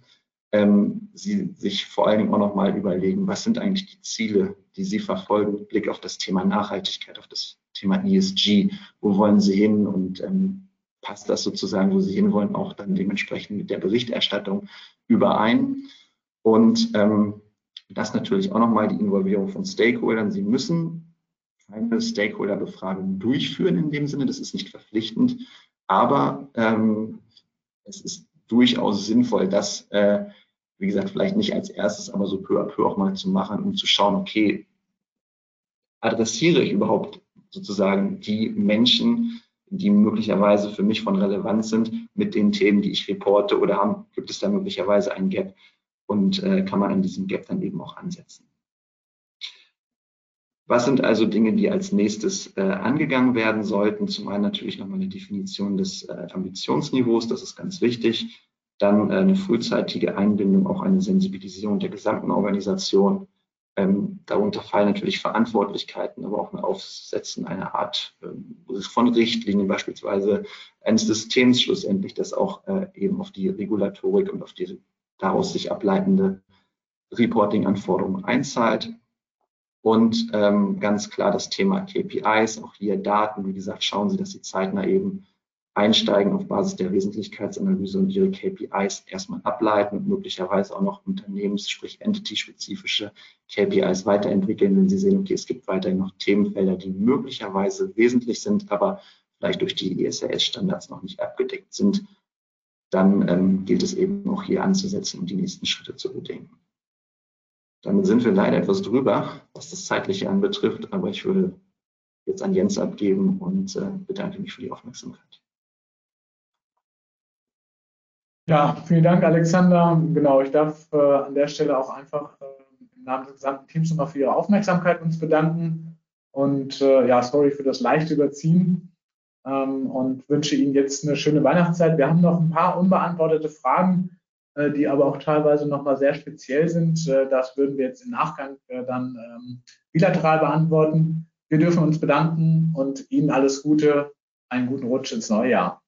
Ähm, Sie sich vor allen Dingen auch nochmal überlegen, was sind eigentlich die Ziele, die Sie verfolgen mit Blick auf das Thema Nachhaltigkeit, auf das Thema ESG. Wo wollen Sie hin und ähm, passt das sozusagen, wo Sie hinwollen, auch dann dementsprechend mit der Berichterstattung überein. Und ähm, das natürlich auch nochmal die Involvierung von Stakeholdern. Sie müssen keine Stakeholder-Befragung durchführen in dem Sinne, das ist nicht verpflichtend, aber ähm, es ist durchaus sinnvoll, das, äh, wie gesagt, vielleicht nicht als erstes, aber so peu à peu auch mal zu machen, um zu schauen, okay, adressiere ich überhaupt sozusagen die Menschen, die möglicherweise für mich von Relevanz sind mit den Themen, die ich reporte oder haben, gibt es da möglicherweise ein Gap und äh, kann man an diesem Gap dann eben auch ansetzen. Was sind also Dinge, die als nächstes äh, angegangen werden sollten? Zum einen natürlich nochmal eine Definition des äh, Ambitionsniveaus, das ist ganz wichtig. Dann äh, eine frühzeitige Einbindung, auch eine Sensibilisierung der gesamten Organisation. Ähm, darunter fallen natürlich Verantwortlichkeiten, aber auch ein Aufsetzen einer Art äh, von Richtlinien, beispielsweise eines Systems schlussendlich, das auch äh, eben auf die Regulatorik und auf die daraus sich ableitende Reporting-Anforderungen einzahlt. Und ähm, ganz klar das Thema KPIs, auch hier Daten. Wie gesagt, schauen Sie, dass Sie zeitnah eben einsteigen auf Basis der Wesentlichkeitsanalyse und Ihre KPIs erstmal ableiten und möglicherweise auch noch unternehmens-, sprich entity-spezifische KPIs weiterentwickeln, wenn Sie sehen, okay, es gibt weiterhin noch Themenfelder, die möglicherweise wesentlich sind, aber vielleicht durch die ISRS-Standards noch nicht abgedeckt sind. Dann ähm, gilt es eben auch hier anzusetzen und die nächsten Schritte zu bedenken. Damit sind wir leider etwas drüber, was das Zeitliche anbetrifft, aber ich würde jetzt an Jens abgeben und äh, bedanke mich für die Aufmerksamkeit. Ja, vielen Dank, Alexander. Genau, ich darf äh, an der Stelle auch einfach äh, im Namen des gesamten Teams nochmal für Ihre Aufmerksamkeit uns bedanken. Und ja, sorry für das leichte Überziehen ähm, und wünsche Ihnen jetzt eine schöne Weihnachtszeit. Wir haben noch ein paar unbeantwortete Fragen die aber auch teilweise nochmal sehr speziell sind. Äh, das würden wir jetzt im Nachgang äh, dann ähm, bilateral beantworten. Wir dürfen uns bedanken und Ihnen alles Gute, einen guten Rutsch ins neue Jahr.